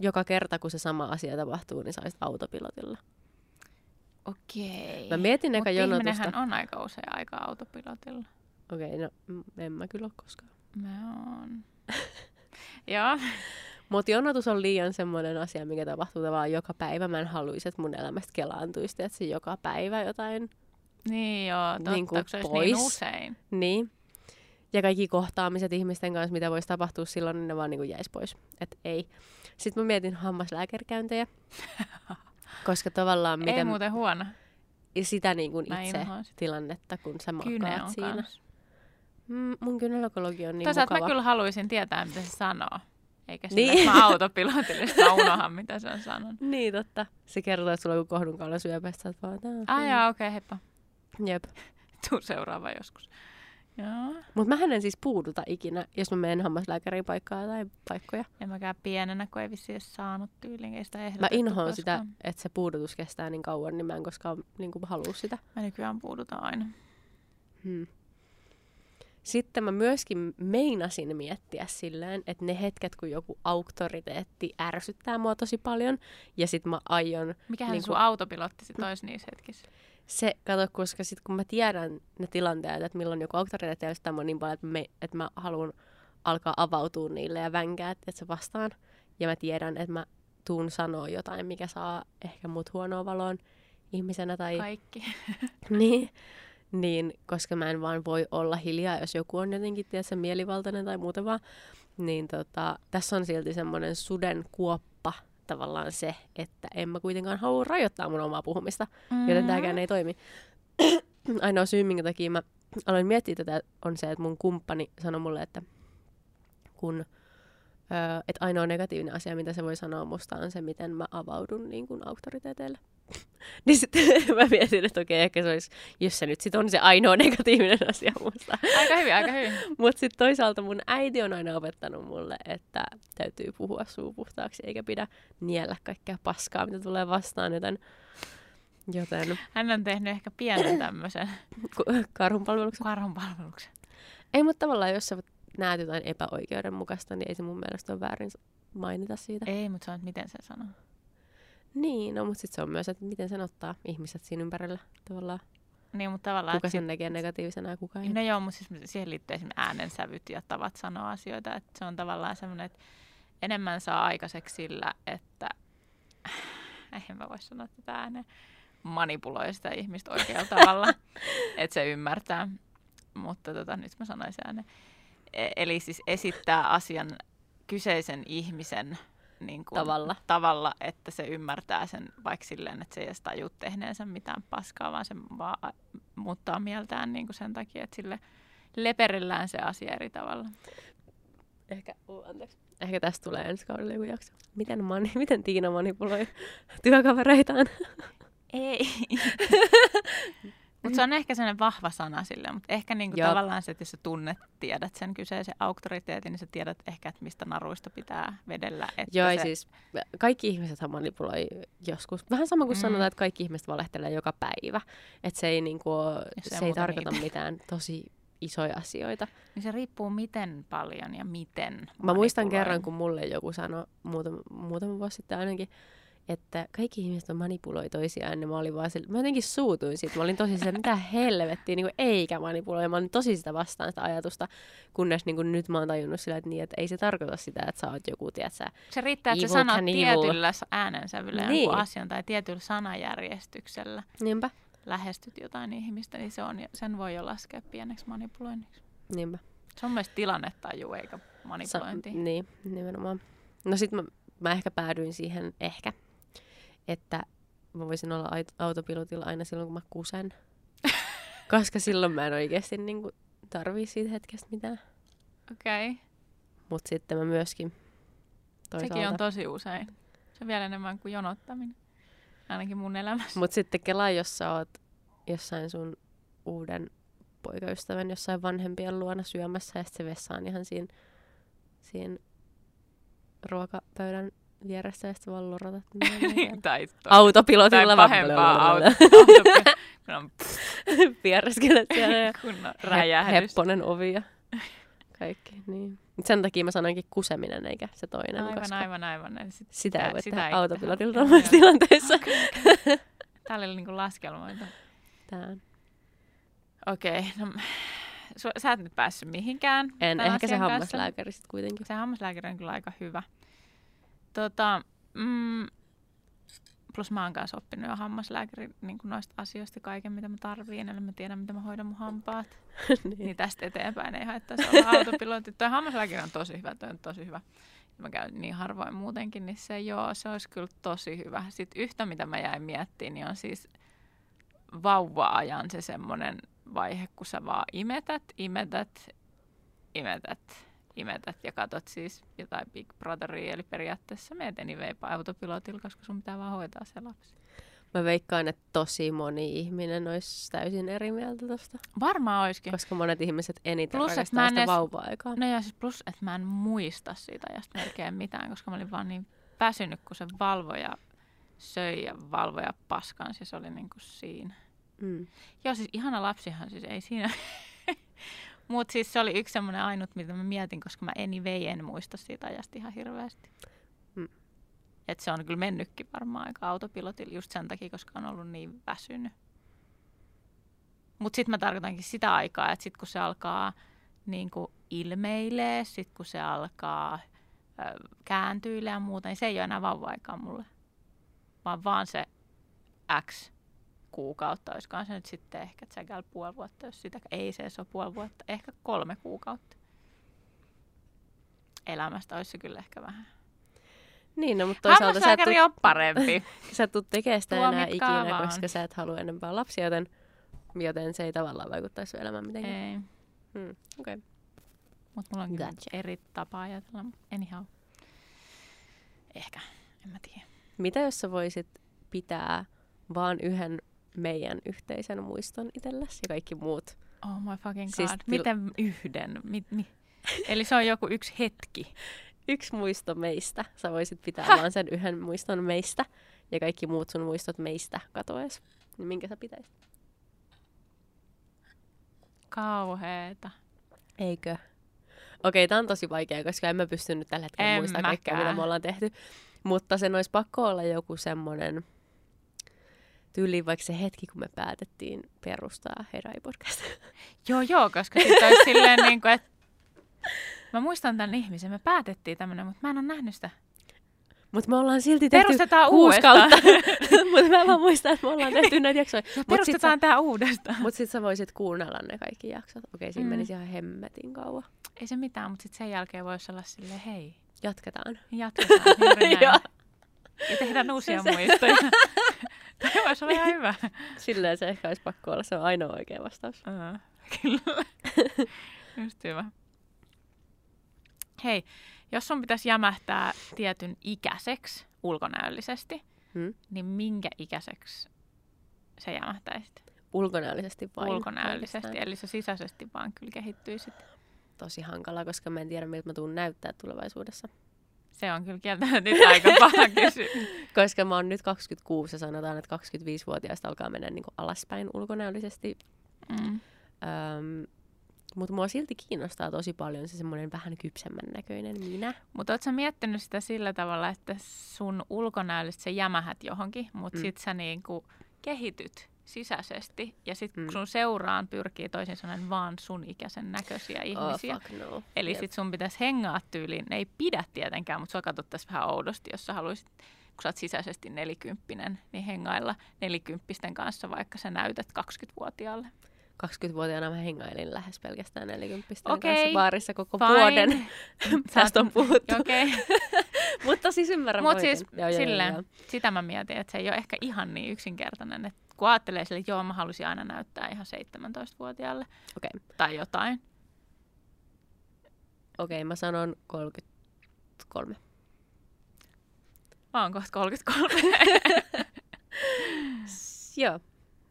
Joka kerta, kun se sama asia tapahtuu, niin saisit autopilotilla. Okei. Mä mietin eka jonotusta. on aika usein aika autopilotilla. Okei, okay, no en mä kyllä ole koskaan. Mä oon. Joo. Mutta jonotus on liian semmoinen asia, mikä tapahtuu tavallaan joka päivä. Mä en haluaisi, että mun elämästä kelaantuisi, että se joka päivä jotain. Niin joo, totta, Niin kuin pois. niin usein. Niin. Ja kaikki kohtaamiset ihmisten kanssa, mitä voisi tapahtua silloin, niin ne vaan niin jäisi pois. Et ei. Sitten mä mietin hammaslääkärikäyntejä. koska tavallaan Ei miten muuten huono. sitä niin kuin itse tilannetta, kun sä makaat siinä. kans. Mm, mun kynelokologi on niin Toisaalta mukava. mä kyllä haluaisin tietää, mitä se sanoo. Eikä sillä, Niin. mä autopilotille, unohan, mitä se on sanonut. Niin, totta. Se kertoo, että sulla on joku kohdunkaula syöpästä. Sä vaan, jaa, okei, okay, heippa. Jep. Tuu seuraava joskus. Mutta mä en siis puuduta ikinä, jos mä menen hammaslääkäriin paikkaa tai paikkoja. En mäkään pienenä, kun ei vissi edes saanut tyyliin, ei sitä Mä inhoan sitä, että se puudutus kestää niin kauan, niin mä en koskaan niin kuin, halua sitä. Mä nykyään puudutan aina. Hmm. Sitten mä myöskin meinasin miettiä silleen, että ne hetket, kun joku auktoriteetti ärsyttää mua tosi paljon, ja sit mä aion Mikähän Niin niin sun kuin- autopilotti sit olisi niissä hetkissä? se, kato, koska sit kun mä tiedän ne tilanteet, että milloin joku auktoriteetti ärsyttää mua niin paljon, että, me, että mä haluan alkaa avautua niille ja vänkää, että se vastaan, ja mä tiedän, että mä tuun sanoa jotain, mikä saa ehkä mut huonoa valoon ihmisenä tai Kaikki. niin, niin, koska mä en vaan voi olla hiljaa, jos joku on jotenkin tiedätkö, mielivaltainen tai muuta vaan. Niin tota, tässä on silti semmoinen suden kuoppa tavallaan se, että en mä kuitenkaan halua rajoittaa mun omaa puhumista, Mm. joten tämäkään ei toimi. Ainoa syy, minkä takia mä aloin miettiä tätä, on se, että mun kumppani sanoi mulle, että kun Öö, että ainoa negatiivinen asia, mitä se voi sanoa musta, on se, miten mä avaudun niin kuin auktoriteeteille. niin sitten mä mietin, että okei, ehkä se olisi, jos se nyt sit on se ainoa negatiivinen asia musta. Aika hyvin, aika hyvin. Mutta sitten toisaalta mun äiti on aina opettanut mulle, että täytyy puhua suu puhtaaksi, eikä pidä niellä kaikkea paskaa, mitä tulee vastaan, joten, joten Hän on tehnyt ehkä pienen tämmöisen karhunpalveluksen. karhunpalveluksen. Ei, mutta tavallaan jos sä näet jotain epäoikeudenmukaista, niin ei se mun mielestä ole väärin mainita siitä. Ei, mutta se on, että miten se sanoo. Niin, no mutta sitten se on myös, että miten sen ottaa ihmiset siinä ympärillä tavallaan. Niin, mutta tavallaan... Kuka sen näkee negatiivisena ja kuka ei. No joo, mutta siis siihen liittyy esimerkiksi äänensävyt ja tavat sanoa asioita. Että se on tavallaan semmoinen, että enemmän saa aikaiseksi sillä, että en mä voi sanoa tätä ääneen, manipuloi sitä ihmistä oikealla tavalla, että se ymmärtää. Mutta tota, nyt mä sanoisin ääneen. E- eli siis esittää asian kyseisen ihmisen niin kuin, Tavalla. tavalla, että se ymmärtää sen vaikka silleen, että se ei edes taju tehneensä mitään paskaa, vaan se vaan muuttaa mieltään niin kuin sen takia, että sille leperillään se asia eri tavalla. Ehkä, uh, anteeksi. Ehkä tästä tulee ensi kaudella joku jakso. Miten, mani, miten Tiina manipuloi työkavereitaan? Ei. mutta se on ehkä sellainen vahva sana sille, mutta ehkä niinku Joo. tavallaan se, että jos sä tunnet, tiedät sen kyseisen auktoriteetin, niin sä tiedät ehkä, että mistä naruista pitää vedellä. Että Joo, se, se... siis kaikki ihmiset manipuloi joskus. Vähän sama kuin Mm. sanotaan, että kaikki ihmiset valehtelee joka päivä. Että se ei, niinku, Jos se ei tarkoita niitä. mitään tosi isoja asioita. niin se riippuu miten paljon ja miten Mä muistan kerran, kun mulle joku sanoi muutama, muutama vuosi sitten ainakin, että kaikki ihmiset manipuloi toisiaan, ja mä olin vaan sille, mä jotenkin suutuin siitä. Mä olin tosi se, mitä helvettiä, niin kuin eikä manipuloi. Mä olin tosi sitä vastaan sitä ajatusta, kunnes niin kuin nyt mä oon tajunnut sillä, että, niin, että ei se tarkoita sitä, että sä oot joku, tiedätkö, Se riittää, että sä sanot tietyllä äänensävyllä niin. Niin. jonkun asian tai tietyllä sanajärjestyksellä niinpä, lähestyt jotain ihmistä, niin se on, sen voi jo laskea pieneksi manipuloinniksi. niinpä. Se on myös tilannetaju eikä Sa- manipulointi. niin, nimenomaan. No sit mä, mä ehkä päädyin siihen ehkä, että mä voisin olla aut- autopilotilla aina silloin, kun mä kusen. Koska silloin mä en oikeasti niin kuin, tarvii siitä hetkestä mitään. Okei. Okay. Mutta sitten mä myöskin toisaalta... Sekin on tosi usein. Se on vielä enemmän kuin jonottaminen. Ainakin mun elämässä. Mutta sitten kelaa, jos sä oot jossain sun uuden poikaystävän jossain vanhempien luona syömässä ja sitten se vessa on ihan siinä, siinä ruokapöydän vieressä ja sitten vaan lorotat. tai, to- Autopilotilla tai pahempaa auto, Piereskelet siellä ja kunnon räjähdys. hepponen ovi ja kaikki. Niin. Mut sen takia mä sanoinkin kuseminen eikä se toinen, Aivan, koska aivan, aivan. Eli sit sitä ei voi sitä tehdä ei autopilotilla tilanteessa. Tää oli niinku laskelmoita. Tää on. Okei, no su- sä et nyt päässyt mihinkään. En, ehkä se hammaslääkäri sitten kuitenkin. Se hammaslääkäri on kyllä aika hyvä. Tota, mm, plus mä oon kanssa oppinut jo hammaslääkäri niin noista asioista kaiken, mitä mä tarviin, eli mä tiedän, miten mä hoidan mun hampaat. niin. Niin tästä eteenpäin ei haittaisi olla autopilotti. Tuo hammaslääkäri on tosi hyvä, toi on tosi hyvä. Mä käyn niin harvoin muutenkin, niin se joo, se olisi kyllä tosi hyvä. Sitten yhtä, mitä mä jäin miettimään, niin on siis vauva-ajan se semmoinen vaihe, kun sä vaan imetät, imetät, imetät, imetät ja katot siis jotain Big Brotheria, eli periaatteessa meet anyway autopilotilla, koska sun pitää vaan hoitaa se lapsi. Mä veikkaan, että tosi moni ihminen olisi täysin eri mieltä tosta. Varmaan olisikin. Koska monet ihmiset eniten Plus, rakastaa en sitä edes- vauva-aikaa. No ja siis plus, että mä en muista siitä ajasta melkein mitään, koska mä olin vaan niin väsynyt, kun se valvoja söi ja valvoja paskaan, siis oli niin kuin siinä. Mm. Joo, siis ihana lapsihan siis ei siinä. Mutta siis se oli yksi semmoinen ainut, mitä mä mietin, koska mä anyway en muista siitä ajasta ihan hirveästi. Mm. Et se on kyllä mennytkin varmaan aika autopilotilla just sen takia, koska on ollut niin väsynyt. Mutta sitten mä tarkoitankin sitä aikaa, että sitten kun se alkaa niin kuin ilmeilee, sitten kun se alkaa ö, kääntyilee ja muuta, niin se ei ole enää vauva-aikaa mulle. Vaan vaan se X kuukautta, olisikohan se nyt sitten ehkä tsägäl puoli vuotta, jos sitä ei se ole puoli vuotta, ehkä kolme kuukautta. Elämästä olisi se kyllä ehkä vähän. Niin, no, mutta toisaalta sä tuu, on parempi. sä et tuu tekemään sitä enää ikinä, vaan. koska sä et halua enempää lapsia, joten, joten se ei tavallaan vaikuttaisi sun elämään mitenkään. ei, Hmm. Okay. mutta mulla on kyllä Gotcha. eri tapa ajatella. Anyhow. Ehkä, en mä tiedä. Mitä jos sä voisit pitää vaan yhden meidän yhteisen muiston itsellesi ja kaikki muut? Oh my fucking god. Siis Siis til- Miten yhden? Mi- mi- Eli se on joku yksi hetki. Yksi muisto meistä. Sä voisit pitää Häh? vaan sen yhden muiston meistä ja kaikki muut sun muistot meistä katoes. Niin minkä sä pitäisit? Kauheeta. Eikö? Okei, tää on tosi vaikea, koska en mä pysty nyt tällä hetkellä En muistaa kaikkea, mitä me ollaan tehty. Mutta sen olisi pakko olla joku semmonen tyyli vaikka se hetki, kun me päätettiin perustaa Herai podcast. Joo, joo, koska sitten olisi silleen niin kuin, että Mä muistan tämän ihmisen, me päätettiin tämmönen, mutta mä en ole nähnyt sitä. Mutta me ollaan silti tehty Perustetaan kuusi uudestaan. kautta. Mutta mä vaan muistan, että me ollaan tehty näitä jaksoja. Ja Mut perustetaan tää uudestaan. Mutta sit sä voisit kuunnella ne kaikki jaksot. Okei, siinä Mm. menisi ihan hemmetin kauan. Ei se mitään, mutta sitten sen jälkeen voisi olla silleen, hei, Jatketaan. jatketaan. Joo. ja tehdään uusia Se- muistoja. Tämä voisi olla ihan hyvä. Silleen se ehkä olisi pakko olla. Se on ainoa oikea vastaus. Uh, kyllä. Just hyvä. Hei, jos sun pitäisi jämähtää tietyn ikäiseksi ulkonäöllisesti, Hmm? niin minkä ikäiseksi sä jämähtäisit? Ulkonäöllisesti vain. Ulkonäöllisesti, pelkästään. eli sä sisäisesti vaan kyllä kehittyisit. Tosi hankala, koska mä en tiedä, miltä mä tuun näyttää tulevaisuudessa. Se on kyllä kieltämättä nyt aika paha kysymys. Koska mä oon nyt 26 ja sanotaan, että 25-vuotiaista alkaa mennä niin alaspäin ulkonäöllisesti. Mm. Öm, mutta mua silti kiinnostaa tosi paljon se semmoinen vähän kypsemmän näköinen minä. Mutta ootko sä miettinyt sitä sillä tavalla, että sun ulkonäöllisesti sä jämähät johonkin, mutta mm. sit sä niinku kehityt sisäisesti ja sit Mm. mm. sun seuraan pyrkii toisin sanoen vaan sun ikäisen näköisiä ihmisiä. Oh, fuck no. Eli Jep. sit sun pitäisi hengaa tyyliin. Ne ei pidä tietenkään, mutta sua katsottaisiin vähän oudosti, jos sä haluaisit, kun sä oot sisäisesti nelikymppinen, niin hengailla nelikymppisten kanssa, vaikka sä näytät 20-vuotiaalle. 20-vuotiaana mä hengailin lähes pelkästään 40 Okei, kanssa baarissa koko Fine. vuoden. Tästä on puhuttu. Okei. Mutta siis ymmärrän Mutta siis Joo, joo, silleen, joo, sitä mä mietin, että se ei ole ehkä ihan niin yksinkertainen. Että kun ajattelee sille, että joo, mä halusin aina näyttää ihan 17-vuotiaalle Okei, tai jotain. okei, mä sanon 33. Mä oon kohta 33. S- Joo,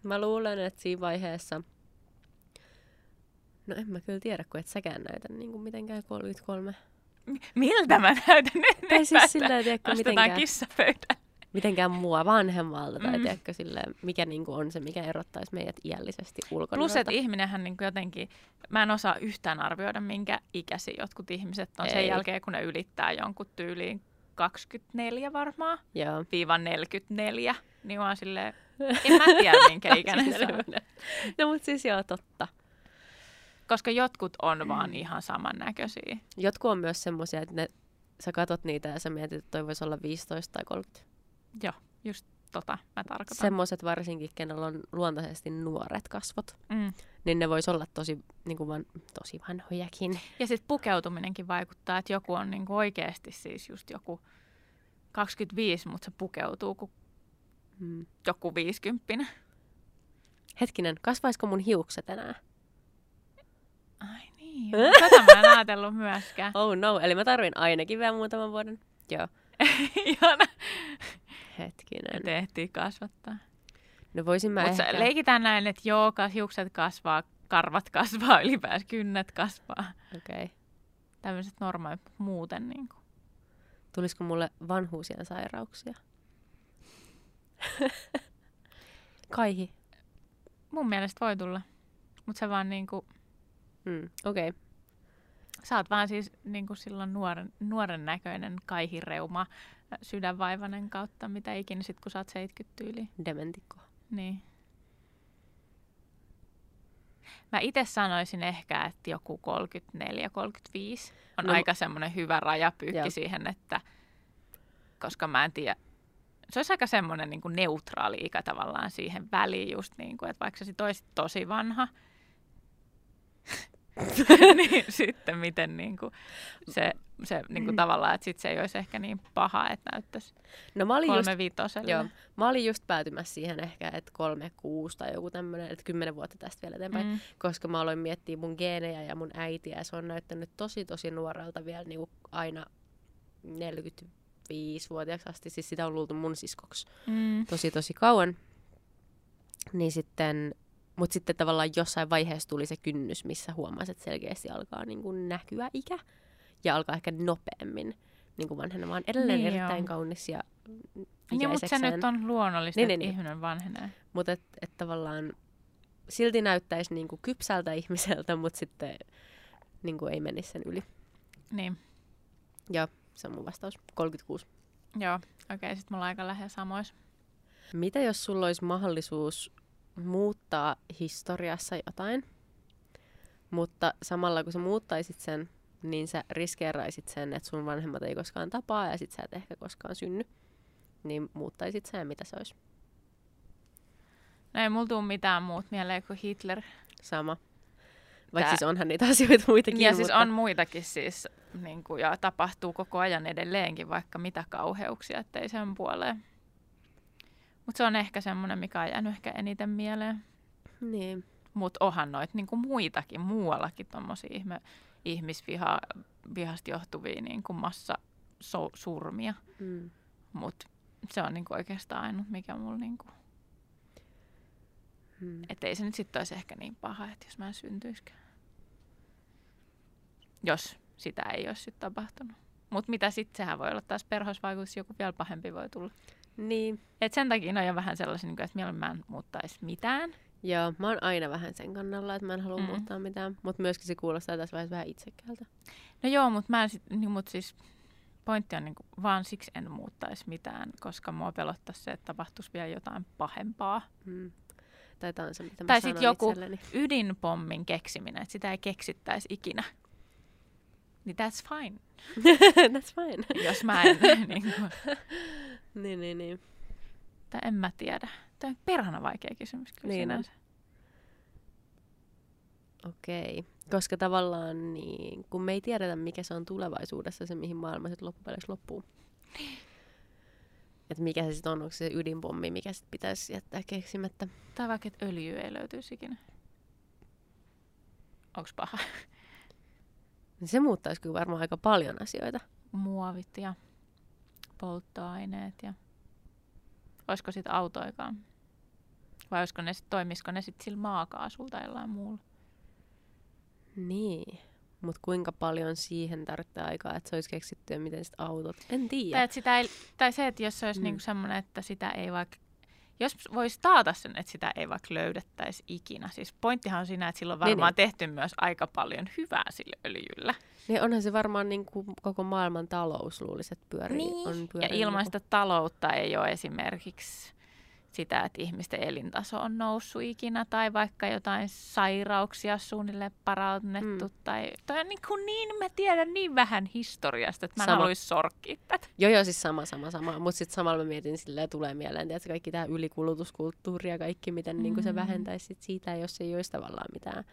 mä luulen, että siinä vaiheessa... No en mä kyllä tiedä, kun et säkään näytä niin kuin mitenkään 33. Miltä mä näytän nyt? Tai siis silleen, tiedätkö, mitenkään, kissapöydälle. mitenkään mua vanhemmalta. Tai Mm. tiedätkö, silleen, mikä niin kuin on se, mikä erottaisi meidät iällisesti ulkona. Plus, että ihminenhän niin jotenkin, mä en osaa yhtään arvioida, minkä ikäisiä jotkut ihmiset on sen Ei. jälkeen, kun ne ylittää jonkun tyyliin 24 varmaan, Joo. viiva 44, niin mä oon silleen, en mä tiedä minkä ikäinen se on. No mutta siis joo, totta. Koska jotkut on vaan ihan samannäköisiä. Jotkut on myös semmoisia, että ne, sä katot niitä ja sä mietit, että toi voisi olla 15 tai 30. Joo, just tota mä tarkoitan. Semmoiset varsinkin, kenellä on luontaisesti nuoret kasvot, Mm. niin ne vois olla tosi, niin kuin van, tosi vanhojakin. Ja sitten pukeutuminenkin vaikuttaa, että joku on niinku oikeasti siis just joku 25, mutta se pukeutuu kuin Hmm. joku 50. Hetkinen, kasvaisiko mun hiukset enää? Ai niin. Tätä mä en ajatellut myöskään. Oh no, eli mä tarvin ainakin vielä muutaman vuoden. Joo, Ihana. hetkinen. Et ehtii kasvattaa. No voisin mä Mutta ehkä... leikitään näin, että joo, hiukset kasvaa, karvat kasvaa, ylipäänsä kynnet kasvaa. Okei. Okay. Tämmöiset normaalit muuten. Niin kuin. Tulisiko mulle vanhuusien sairauksia? Kaihi. Mun mielestä voi tulla. Mutta se vaan niin kuin, Mm, Okei. Okay. sä oot vaan siis niin kuin silloin nuoren, nuoren näköinen kaihireuma, ä, sydänvaivainen kautta, mitä ikinä sit kun sä oot 70 tyyliin. Dementikko. Niin. Mä itse sanoisin ehkä, että joku 34-35 on No- no, aika semmoinen hyvä rajapyykki Joo. siihen, että koska mä en tiedä, se olisi aika semmoinen niin neutraali ikä tavallaan siihen väliin just niin kuin, että vaikka sä sit olisit tosi vanha, niin sitten miten niin kuin se, se niin kuin tavallaan, että sit se ei olisi ehkä niin paha, että näyttäisi No mä olin just kolme viitoselle. Joo, mä olin just päätymässä siihen ehkä, että kolme, kuusi tai joku tämmöinen, että kymmenen vuotta tästä vielä eteenpäin, mm. Mm. koska mä aloin miettiä mun geenejä ja mun äitiä ja se on näyttänyt tosi tosi nuorelta vielä niinku aina 45-vuotiaaksi asti, siis sitä on luultu mun siskoksi Mm. tosi tosi kauan. Niin sitten, mutta sitten tavallaan jossain vaiheessa tuli se kynnys, missä huomasi, että selkeästi alkaa niinku näkyä ikä ja alkaa ehkä nopeammin niin kuin vanhenemaan. Edelleen Niin erittäin joo. kaunis ja Niin, mutta se nyt on luonnollista, Niin, niin, niin, että niin. ihminen vanhenee. Mutta et, et tavallaan silti näyttäisi niinku kypsältä ihmiseltä, mutta sitten niinku ei menisi sen yli. Niin, Ja se on mun vastaus. 36. joo. Okei, okay, sitten me ollaan aika lähellä samoissa. Mitä jos sulla olisi mahdollisuus muuttaa historiassa jotain, mutta samalla kun sä muuttaisit sen, niin sä riskeeraisit sen, että sun vanhemmat ei koskaan tapaa ja sit sä et ehkä koskaan synny. Niin muuttaisit sä, mitä se olisi? No ei mulla tuu mitään muut mieleen kuin Hitler. Sama. Vaikka Tää- siis onhan niitä asioita muitakin. ja siis mutta... on muitakin siis, niin kuin, ja tapahtuu koko ajan edelleenkin vaikka mitä kauheuksia, ettei sen puoleen. Mutta se on ehkä semmoinen, mikä on jäänyt ehkä eniten mieleen. Niin. Mutta onhan noita niin kuin muitakin, muuallakin tommosia ihme, ihmisvihasta johtuvia niin kuin massa so, surmia. Mm. Mutta se on niin kuin oikeastaan ainut, mikä mulla niin kuin, Mm. että ei se nyt sitten olisi ehkä niin paha, että jos mä en syntyisikään. Jos sitä ei olisi sitten tapahtunut. Mutta mitä sitten, sehän voi olla taas perhoisvaikutus, joku vielä pahempi voi tulla. Niin. Et sen takia ne on jo vähän sellaisia, niin että mieluummin mä en muuttaisi mitään. Joo, mä oon aina vähän sen kannalla, että mä en halua mm. Muuttaa mitään. Mutta myöskin se kuulostaa tässä vaiheessa vähän itsekäältä. No joo, mutta mä en sit, niin, mut siis pointti on niin kuin, vaan siksi en muuttaisi mitään, koska mua pelottaisi se, että tapahtuisi vielä jotain pahempaa. Mm. Tai tää on se, mitä mä Tai sit sanon joku- itselleni. Ydinpommin keksiminen, että sitä ei keksittäisi ikinä. Niin that's fine, That's fine. jos mä en, niin kuin, niin, niin, niin. tai en mä tiedä. Tämä on perhana vaikea kysymys kyllä Niin on. Okei. Koska tavallaan niin, kun me ei tiedetä, mikä se on tulevaisuudessa, se mihin maailma sitten loppupeleissä loppuu. Että mikä se sitten on, onko se ydinpommi, mikä sitten pitäisi jättää keksimättä. Tai vaikka, että öljy ei löytyisi ikinä. Onks paha? Niin se muuttaisi kyllä varmaan aika paljon asioita. Muovit ja polttoaineet ja... Olisiko sitten autoikaan? Vai olisiko ne sit, toimisiko ne sitten sillä maakaasulla tai jollain muulla? Niin. Mutta kuinka paljon siihen tarvitsee aikaa, että se olisi keksitty ja miten sitten autot? En Tai, tiedä. että sitä ei, tai se, että jos se olisi mm. niinku semmoinen, että sitä ei vaikka... Jos voisi taata sen, että sitä ei vaikka löydettäisi ikinä. Siis pointtihan on siinä, että sillä on Niin, varmaan niin. tehty myös aika paljon hyvää sille öljyllä. Niin onhan se varmaan niin kuin koko maailman talous luulisi, että pyörii. Niin. On Ja pyörii ilman niin sitä taloutta ei ole esimerkiksi sitä, että ihmisten elintaso on noussut ikinä tai vaikka jotain sairauksia suunnilleen parannettu. Mm. Tai, toi on niin, kuin niin, mä tiedän niin vähän historiasta, että mä en Sama. haluaisi sorkkia tätä. Joo, joo, siis sama, sama, sama. Mutta sitten samalla mä mietin, silleen tulee mieleen, että kaikki tämä ylikulutuskulttuuri ja kaikki, miten mm. niin se Mm. vähentäisi sit siitä, jos ei olisi tavallaan mitään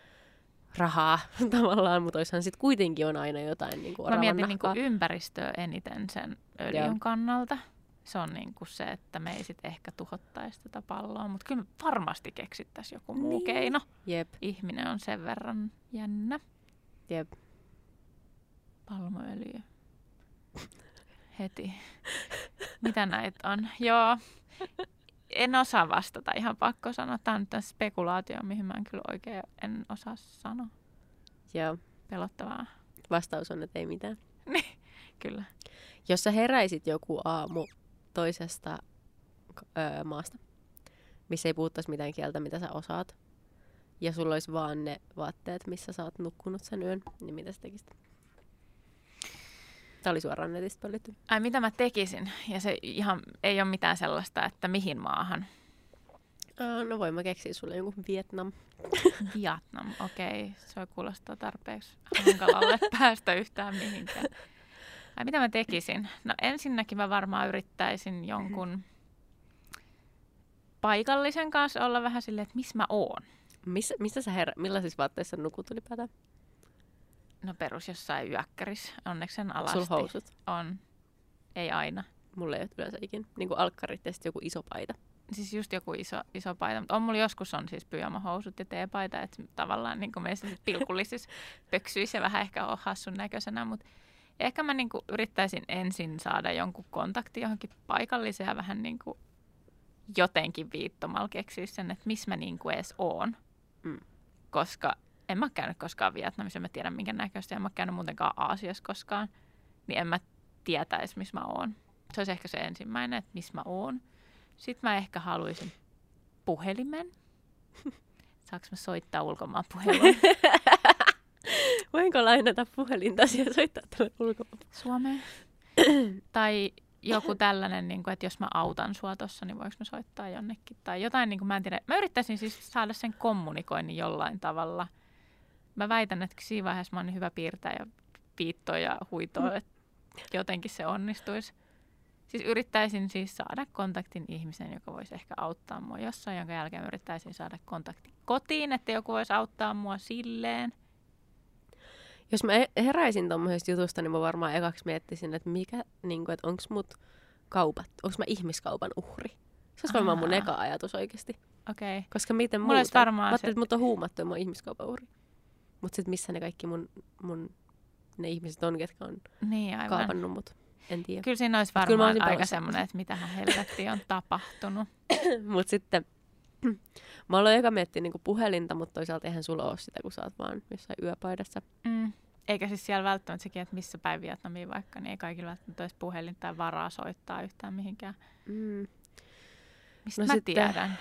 rahaa tavallaan, mutta olisihan sitten kuitenkin on aina jotain niin kuin Mä mietin niin kuin ympäristöä eniten sen öljyn Joo. kannalta. Se on niin kuin se, että me ei sitten ehkä tuhottaisi tätä palloa, mutta kyllä me varmasti keksittäisiin joku muu Niin. keino. Jep. Ihminen on sen verran jännä. Jep. Palmuöljy. Heti. Mitä näitä on? Joo. En osaa vastata, ihan pakko sanoa. Tämä on nyt spekulaatio, mihin mä en kyllä oikein en osaa sanoa. Joo. Pelottavaa. Vastaus on, että ei mitään. Kyllä. Jos sä heräisit joku aamu toisesta öö, maasta, missä ei puhuttaisi mitään kieltä, mitä sä osaat, ja sulla olisi vaan ne vaatteet, missä sä oot nukkunut sen yön, niin mitä sä tekisit? Tämä oli suoraan netistä pöllitty. Ai mitä mä tekisin? Ja se ihan ei ole mitään sellaista, että mihin maahan. Uh, no voin mä keksiä sulle jonkun Vietnam. Vietnam, okei. Okay. Se kuulostaa tarpeeksi hankalalle päästä yhtään mihinkään. Ai mitä mä tekisin? No ensinnäkin mä varmaan yrittäisin jonkun paikallisen kanssa olla vähän silleen, että missä mä oon. Missä, mistä sä herä, millaisissa vaatteissa nukut ylipäätään? No perus jossain yökkärissä. Onneksi sen alasti. Sulla housut? On. Ei aina. Mulla ei ole yleensä ikinä. Niin kuin alkkarit ja sitten joku iso paita. Siis just joku iso, iso paita. Mutta on mulla joskus on siis pyjamahousut ja teepaita, että tavallaan niin meissä pilkullisissa pöksyissä vähän ehkä on hassun näköisenä, mutta ehkä mä niin kuin yrittäisin ensin saada jonkun kontakti johonkin paikalliseen ja vähän niin kuin jotenkin viittomalla keksiä sen, että missä mä niin kuin edes oon. Mm. Koska en mä käynyt koskaan Vietnamissa, en mä tiedä minkä näköistä, en mä käynyt muutenkaan Aasiassa koskaan, niin en mä tietäisi, missä mä oon. Se olisi ehkä se ensimmäinen, että missä mä oon. Sitten mä ehkä haluaisin puhelimen. Saanko mä soittaa ulkomaan puhelun? Voinko lainata puhelinta ja soittaa tälle ulkomaan? Suomeen. tai joku tällainen, niin kuin, että jos mä autan sua tossa, niin voiko mä soittaa jonnekin. Tai jotain, niin kuin mä en tiedä. Mä yrittäisin siis saada sen kommunikoinnin jollain tavalla. Mä väitän, että siinä vaiheessa mä oon niin hyvä piirtää ja piittoa ja huitoa, mm. että jotenkin se onnistuisi. Siis yrittäisin siis saada kontaktin ihmisen, joka voisi ehkä auttaa mua jossain, jonka jälkeen yrittäisin saada kontaktin kotiin, että joku voisi auttaa mua silleen. Jos mä heräisin tuommoisesta jutusta, niin mä varmaan ekaksi miettisin, että mikä, niin kuin, että onko mut kaupat, onko mä ihmiskaupan uhri. Se olisi varmaan mun eka ajatus oikeasti. Okei. Okay. Koska miten Mulla muuten? Varmaan mä ajattelin, että mut on huumattu ja mä oon ihmiskaupan uhri. Mutta sitten missä ne kaikki mun, mun ne ihmiset on, ketkä on niin, aivan. kaapannut mut. En tiedä. Kyllä siinä olisi varmaan aika semmoinen, että mitähän helvetti on tapahtunut. mutta sitten mä aloin eka miettiä niinku puhelinta, mutta toisaalta eihän sulla ole sitä, kun sä oot vaan jossain yöpaidassa. Mm. Eikä siis siellä välttämättä sekin, että missä päin Vietnamiin vaikka, niin ei kaikilla välttämättä olisi puhelin tai varaa soittaa yhtään mihinkään. Mm. Mistä no mä sitten, tiedän?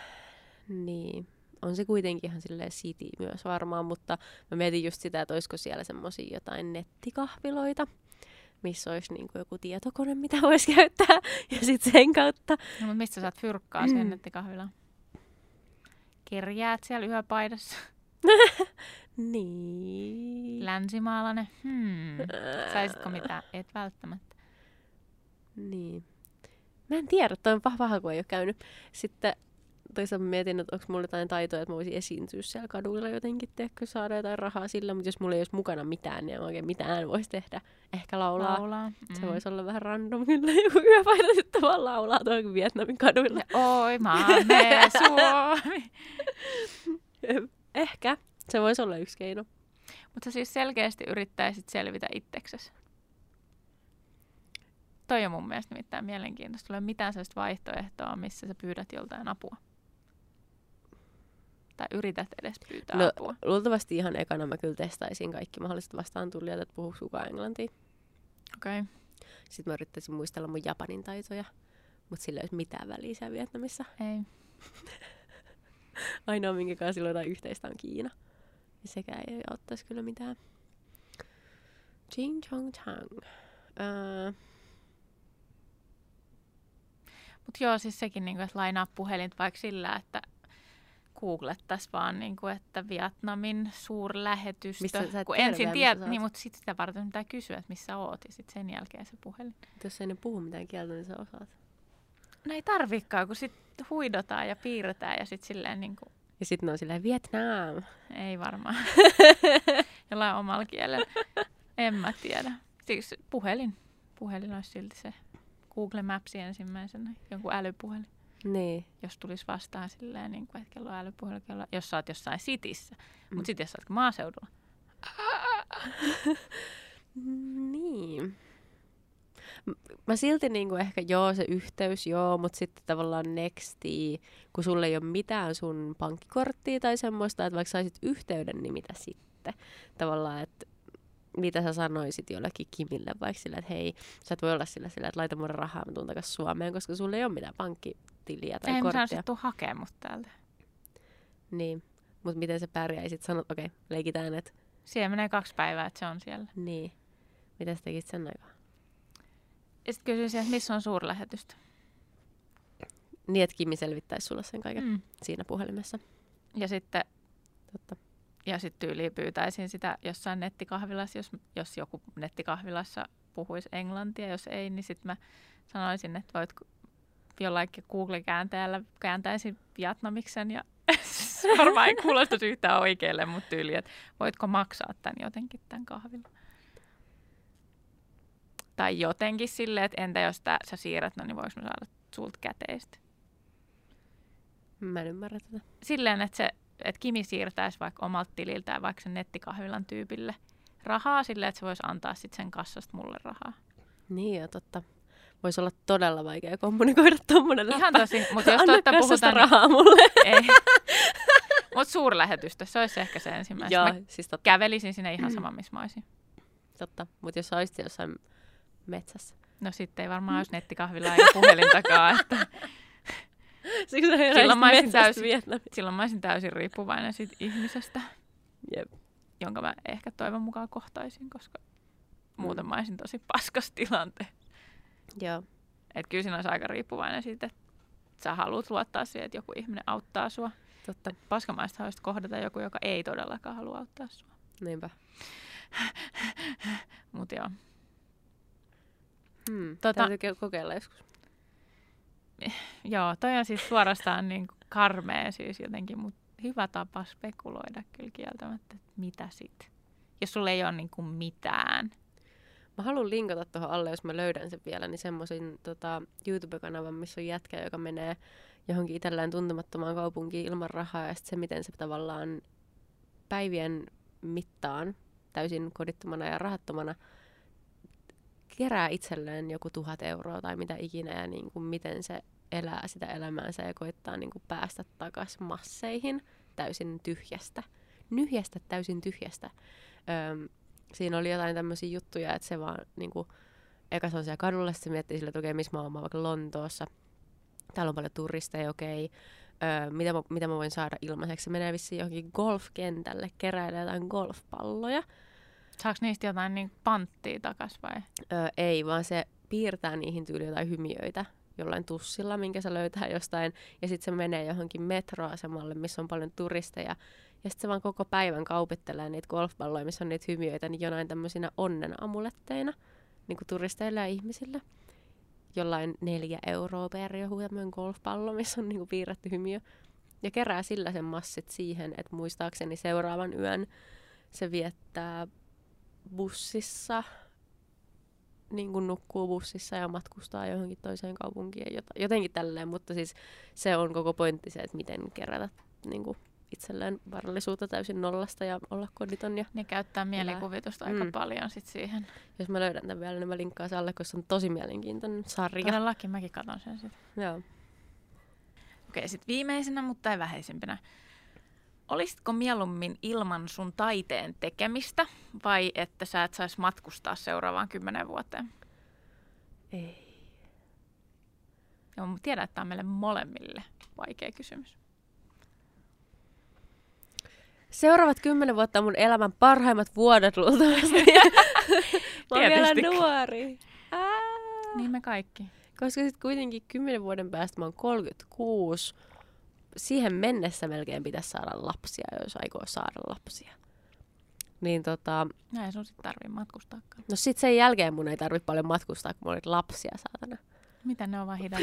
Niin. On se kuitenkin ihan silleen city myös varmaan, mutta mä mietin just sitä, että olisiko siellä semmoisia jotain nettikahviloita, missä olisi niin kuin joku tietokone, mitä voisi käyttää, ja sitten sen kautta. No, mutta mistä saat fyrkkaa siihen mm. nettikahvilaan? Kerjäät siellä yöpaidassa. niin. Länsimaalainen. Hmm. Saisitko mitään? Et välttämättä. Niin. Mä en tiedä, toi on paha, kun ei ole käynyt. Sitten toisaalta mietin, että onko mulla jotain taitoja, että mä voisin esiintyä siellä kaduilla jotenkin, tehdä, saada jotain rahaa sillä, mutta jos mulla ei olisi mukana mitään, niin oikein mitään voisi tehdä. Ehkä laulaa. laulaa. Mm. Se voisi olla vähän random kyllä, joku yöpaita sitten vaan laulaa tuolla Vietnamin kaduilla. Ja oi maamme Suomi. Ehkä. Se voisi olla yksi keino. Mutta siis selkeästi yrittäisit selvitä itseksesi. Toi on mun mielestä nimittäin mielenkiintoista. Tulee mitään sellaista vaihtoehtoa, missä sä pyydät joltain apua. Tai yrität edes pyytää no, apua. Luultavasti ihan ekana mä kyllä testaisin kaikki mahdolliset vastaan tulijat, että puhuuko kukaan englantia. Okei. Okay. Sitten mä yrittäisin muistella mun japanin taitoja, mutta sillä ei ole mitään väliä siellä Vietnamissa. Ei. Ainoa, minkä kanssa silloin jotain yhteistä on Kiina. Ja sekään ei auttaisi kyllä mitään. Jing Chong Chang. Uh, mutta joo, siis sekin, niin kuin, että lainaa puhelin vaikka sillä, että googlettaisiin vaan, niin kuin, että Vietnamin suurlähetystö. Missä kun ensin tiedät, niin, mutta sitten sitä varten pitää kysyä, että missä oot, ja sitten sen jälkeen se puhelin. Jos ei ne puhu mitään kieltä, niin sä osaat. No ei tarvikaan, kun sitten huidotaan ja piirretään ja sitten silleen niin kuin... Ja sitten ne on silleen Vietnam. Ei varmaan. Jollain omalla kielellä. En mä tiedä. Siis puhelin. Puhelin olisi silti se Google Maps ensimmäisenä, jonkun älypuhelin. Niin. Jos tulisi vastaan silleen, niin kuin, että kello on älypuhelin, kello, jos sä oot jossain sitissä. Mm. Mutta sitten jos sä oot maaseudulla, niin. Mä silti niinku ehkä joo se yhteys joo, mutta sitten tavallaan nexti, kun sulle ei ole mitään sun pankkikorttia tai semmoista, että vaikka saisit yhteyden, niin mitä sitten? Tavallaan, että mitä sä sanoisit jollekin Kimille vaikka sillä, että hei, sä et voi olla sillä, sillä että laita mun rahaa, mä tuun takas Suomeen, koska sulla ei ole mitään pankkitiliä tai Ei mä korttia. saan tuu hakea mut täältä. Niin, mutta miten se pärjäisit? Sanot, okei, okay, leikitään, että Siellä menee kaksi päivää, että se on siellä. niin. Mitä sä tekit sen aikaa? Ja sitten kysyisin, että missä on suurlähetystä. Niin, että Kimi selvittäisi sulle sen kaiken. Mm. siinä puhelimessa. Ja sitten Totta. Ja sit tyyliin pyytäisin sitä jossain nettikahvilassa, jos, jos joku nettikahvilassa puhuisi englantia, jos ei, niin sitten mä sanoisin, että voit jollain Google-kääntäjällä kääntäisin vietnamiksen ja varmaan ei kuulostaisi yhtään oikealle, mutta tyyli, että voitko maksaa tämän jotenkin tämän kahvilla. Tai jotenkin silleen, että entä jos tää, sä siirrät, no niin voiko mä saada sulta käteistä. Mä en ymmärrä tätä. silleen, että, se, että Kimi siirtäisi vaikka omalta tililtään vaikka sen nettikahvilan tyypille rahaa silleen, että se voisi antaa sitten sen kassasta mulle rahaa. Niin jo, totta. Voisi olla todella vaikea kommunikoida tommonen Ihan läppä. tosi, mutta jos Anna totta puhutaan, niin rahaa mulle. ei. Mutta suurlähetystä, se olisi ehkä se ensimmäinen. Joo, Mä siis totta. kävelisin sinne ihan sama, missä mä olisin. totta. Mutta jos olisit jossain metsässä. No sitten ei varmaan olisi nettikahvila eikä puhelintakaan, että Siksi sä Silloin mä olisin täysin- silloin mä olisin täysin riippuvainen siitä ihmisestä, Jep. jonka mä ehkä toivon mukaan kohtaisin, koska muuten mä olisin tosi paskas tilante. Joo. Että kyllä siinä olisi aika riippuvainen siitä, että sä haluat luottaa siihen, että joku ihminen auttaa sua. Totta. Paskamaista olisi kohdata joku, joka ei todellakaan halua auttaa sua. Niinpä. Mutta joo. Hmm. Tota- Täytyy ke- kokeilla joskus. Joo, toi on siis suorastaan niin karmea siis jotenkin, mutta hyvä tapa spekuloida kyllä kieltämättä, että mitä sit. Jos sulla ei ole niin kuin mitään. Mä haluan linkata tuohon alle, jos mä löydän sen vielä, niin semmoisen tota, YouTube-kanavan, missä on jätkä, joka menee johonkin itselleen tuntemattomaan kaupunkiin ilman rahaa, ja sitten se, miten se tavallaan päivien mittaan täysin kodittomana ja rahattomana kerää itselleen joku tuhat euroa tai mitä ikinä, ja niin kuin miten se elää sitä elämäänsä ja koittaa niin kuin päästä takaisin masseihin täysin tyhjästä. Nyhjästä täysin tyhjästä. Öm, siinä oli jotain tämmöisiä juttuja, että se vaan niinku, eka se on siellä kadulla, sitten se miettii sille, että okei, missä mä oon, mä oon vaikka Lontoossa. Täällä on paljon turisteja, okei. Öö, mitä, mä, mitä mä voin saada ilmaiseksi? Se menee vissiin johonkin golfkentälle, keräilee jotain golfpalloja. Saako niistä jotain niin panttia takas vai? Öö, ei, vaan se piirtää niihin tyyli jotain hymiöitä jollain tussilla, minkä se löytää jostain. Ja sitten se menee johonkin metroasemalle, missä on paljon turisteja. Ja sitten se vaan koko päivän kaupittelee niitä golfpalloja, missä on niitä hymiöitä, niin jonain tämmöisinä onnen amuletteina niin kuin turisteille ja ihmisille. Jollain neljä euroa per joku tämmöinen golfpallo, missä on niin kuin piirretty hymiö. Ja kerää sillä sen massit siihen, että muistaakseni seuraavan yön se viettää bussissa, niin kuin nukkuu bussissa ja matkustaa johonkin toiseen kaupunkiin jotenkin tälleen, mutta siis se on koko pointti se, että miten kerätä niin kuin itselleen varallisuutta täysin nollasta ja olla koditon. Ja Ne käyttää mielikuvitusta aika Mm. paljon sit siihen. jos mä löydän tämän vielä, niin mä linkkaan sen alle, koska se on tosi mielenkiintoinen sarja. Todellakin mäkin katon sen sitten. Joo. Okei, sitten viimeisenä, mutta ei vähäisimpänä. Olisitko mieluummin ilman sun taiteen tekemistä vai että sä et saisi matkustaa seuraavaan kymmenen vuoteen? Ei. Joo, mä tiedän, että tämä on meille molemmille vaikea kysymys. Seuraavat kymmenen vuotta on mun elämän parhaimmat vuodet luultavasti. mä oon vielä nuori. Ää. Niin me kaikki. Koska sitten kuitenkin kymmenen vuoden päästä mä oon 36. Siihen mennessä melkein pitäisi saada lapsia, jos aikoo saada lapsia. Niin tota, Näin sun sitten tarvii matkustaakaan. no sit sen jälkeen mun ei tarvitse paljon matkustaa, kun mulla oli lapsia saatana. Mitä ne on vaan hidas?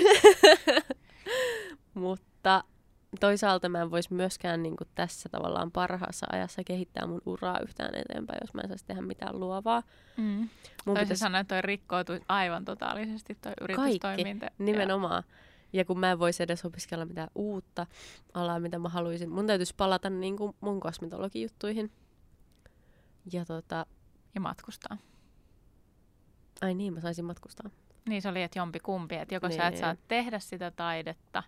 Mutta toisaalta mä en voisi myöskään niin tässä tavallaan parhaassa ajassa kehittää mun uraa yhtään eteenpäin, jos mä en saisi tehdä mitään luovaa. Mm. Mun Toisin pitäisi sanoen toi rikkoutuu aivan totaalisesti toi yritystoiminta. Ja- nimenomaan. Ja kun mä en voisi edes opiskella mitään uutta alaa, mitä mä haluaisin. Mun täytyisi palata niin kuin mun kosmetologijuttuihin. Ja tota, ja matkustaa. Ai niin, mä saisin matkustaa. Niin se oli, että jompi kumpi, että joko Niin. sä et saa tehdä sitä taidetta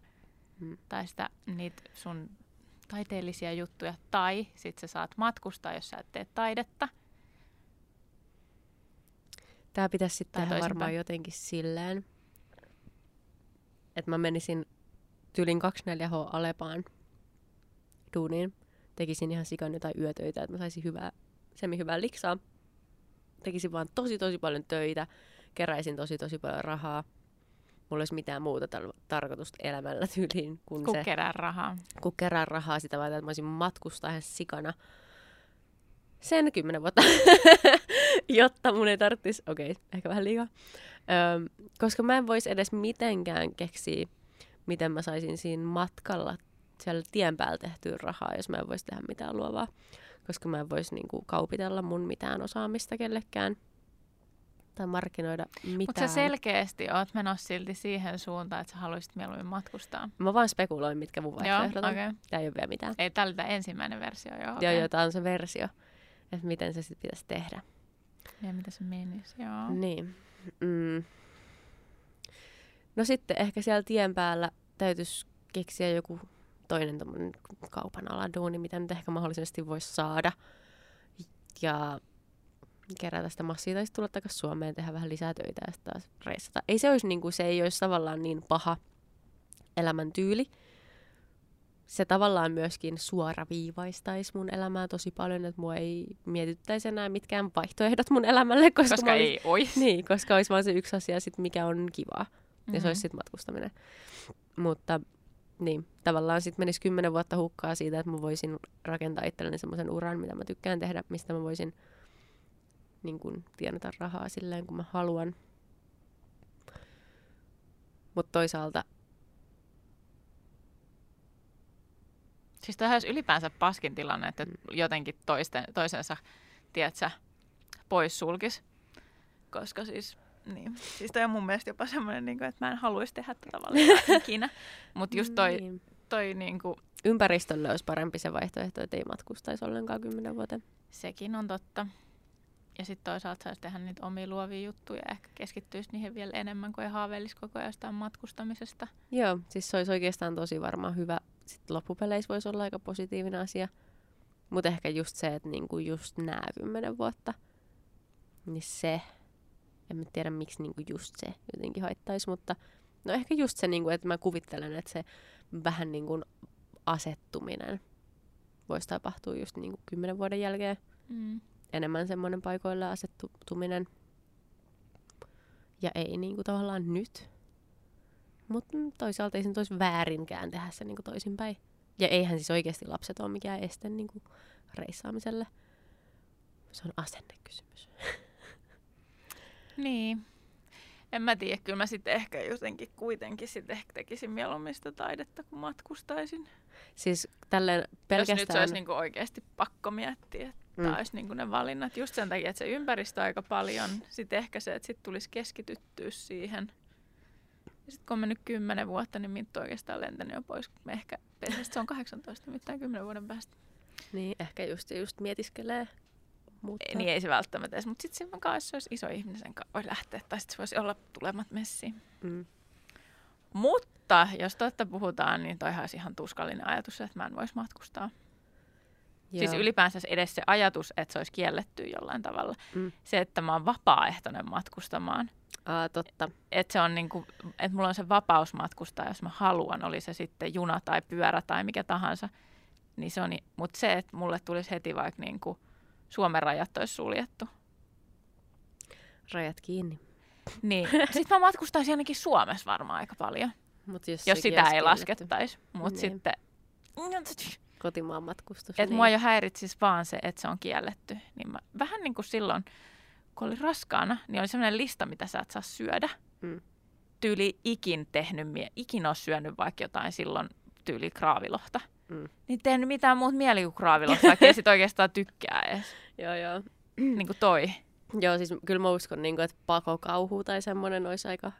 Mm. tai sitä, niitä sun taiteellisia juttuja, tai sit sä saat matkustaa, jos sä et tee taidetta. Tää pitäisi sitten tehdä varmaan jotenkin silleen, että mä menisin tyylin 24H Alepaan duuniin. Tekisin ihan sikan jotain yötöitä, että mä saisin hyvää, semi hyvää liksaa. Tekisin vaan tosi tosi paljon töitä, keräisin tosi tosi paljon rahaa. Mulla olisi mitään muuta tar- tarkoitusta elämällä tyyliin kuin Kun se, kerää rahaa. kun kerään rahaa sitä vaan, että mä olisin matkustaa ihan sikana sen kymmenen vuotta, jotta mun ei tarvitsisi, okei, okay, ehkä vähän liikaa, Öm, koska mä en voisi edes mitenkään keksiä, miten mä saisin siinä matkalla siellä tien päällä tehtyä rahaa, jos mä en voisi tehdä mitään luovaa, koska mä en voisi niinku kaupitella mun mitään osaamista kellekään tai markkinoida mitään. Mutta sä selkeästi oot menossa silti siihen suuntaan, että sä haluaisit mieluummin matkustaa. Mä vaan spekuloin, mitkä mun Joo, vaihtoehdot on. Okay. Tää ei ole vielä mitään. Ei, tää oli tää ensimmäinen versio, joo. Joo, okei. joo, tää on se versio, että miten se sitten pitäisi tehdä. Ja mitä se menisi, joo. Niin. Mm. No sitten ehkä siellä tien päällä täytyisi keksiä joku toinen kaupan ala duuni, mitä nyt ehkä mahdollisesti voisi saada. Ja kerätä sitä massia tai tulla takaisin Suomeen, tehdä vähän lisää töitä ja sitten taas reissata. Ei se olisi niinku, se ei olisi tavallaan niin paha elämäntyyli. Se tavallaan myöskin suoraviivaistaisi mun elämää tosi paljon, että mua ei mietittäisi enää mitkään vaihtoehdot mun elämälle, koska, Koska ei ois. niin, koska olisi vaan se yksi asia, sit, mikä on kivaa. Mm-hmm. Ja se Mhm. olisi sitten matkustaminen. Mutta niin, tavallaan sitten menisi kymmenen vuotta hukkaa siitä, että mä voisin rakentaa itselleni semmoisen uran, mitä mä tykkään tehdä, mistä mä voisin niin kun, tienata rahaa silleen, kun mä haluan. Mutta toisaalta, Siis tähän olisi ylipäänsä paskin tilanne, että Mm. jotenkin toisten, toisensa, tiedätkö, pois sulkis. Koska siis, niin. Siis toi on mun mielestä jopa semmoinen, niin kuin, että mä en haluaisi tehdä tätä valintaa ikinä. Mutta just toi, niin. toi niin kuin, ympäristölle olisi parempi se vaihtoehto, että ei matkustaisi ollenkaan kymmenen vuoteen. sekin on totta. Ja sitten toisaalta saisi tehdä niitä omia luovia juttuja ja ehkä keskittyisi niihin vielä enemmän, kuin ei haaveilisi koko ajan jostain matkustamisesta. Joo, siis se olisi oikeastaan tosi varmaan hyvä. Sitten loppupeleissä voisi olla aika positiivinen asia. Mutta ehkä just se, että niinku just nämä kymmenen vuotta, niin se, en mä tiedä miksi niinku just se jotenkin haittaisi, mutta no ehkä just se, niinku, että mä kuvittelen, että se vähän niinku asettuminen voisi tapahtua just niinku kymmenen vuoden jälkeen. Mm. Enemmän semmoinen paikoille asettuminen. Ja ei niinku tavallaan nyt. Mutta toisaalta ei se nyt olisi väärinkään tehdä se niinku toisinpäin. Ja eihän siis oikeasti lapset ole mikään este niinku reissaamiselle. Se on asennekysymys. Niin. En mä tiedä, kyllä mä sitten ehkä jotenkin kuitenkin sit ehkä tekisin mieluummin sitä taidetta, kun matkustaisin. Siis tälleen Jos nyt se pelkästään... olisi niinku oikeasti pakko miettiä, että Mm. olisi niinku ne valinnat. Just sen takia, että se ympäristö aika paljon. Sitten ehkä se, että sit tulisi keskityttyä siihen. Ja sitten kun on mennyt kymmenen vuotta, niin Minttu oikeastaan lentänyt jo pois. Me ehkä, se on 18, mitään kymmenen vuoden päästä. Niin, ehkä just, just mietiskelee. Mutta... Ei, niin ei se välttämättä edes, mutta sitten siinä kanssa, jos olisi iso ihminen, sen kanssa voi lähteä. Tai sitten se voisi olla tulemat messiin. Mm. Mutta jos totta puhutaan, niin toihan olisi ihan tuskallinen ajatus, että mä en voisi matkustaa. Joo. Siis Joo. ylipäänsä edes se ajatus, että se olisi kielletty jollain tavalla. Mm. Se, että mä oon vapaaehtoinen matkustamaan. Aa, totta. Että se on niinku, että mulla on se vapaus matkustaa, jos mä haluan, oli se sitten juna tai pyörä tai mikä tahansa. Niin se on, mutta se, että mulle tulisi heti vaikka niinku Suomen rajat olisi suljettu. Rajat kiinni. Niin, sit mä matkustaisin ainakin Suomessa varmaan aika paljon, Mut jos, jos sitä ei laskettaisi. Mutta Niin. sitten, Kotimaan matkustus. että mua jo häiritsisi vaan se, että se on kielletty. Niin mä, vähän niin kuin silloin, kun oli raskaana, niin oli sellainen lista, mitä sä et saa syödä. Mm. Tyyli ikin tehnyt, mie- ikin ole syönyt vaikka jotain silloin tyyli kraavilohta. Mm. Niin tehnyt mitään muuta mieli kuin kraavilohta, vaikka ei sit oikeastaan tykkää edes. Joo, joo. niin kuin toi. Joo, siis kyllä mä uskon, niin kuin, että pakokauhu tai semmoinen olisi aika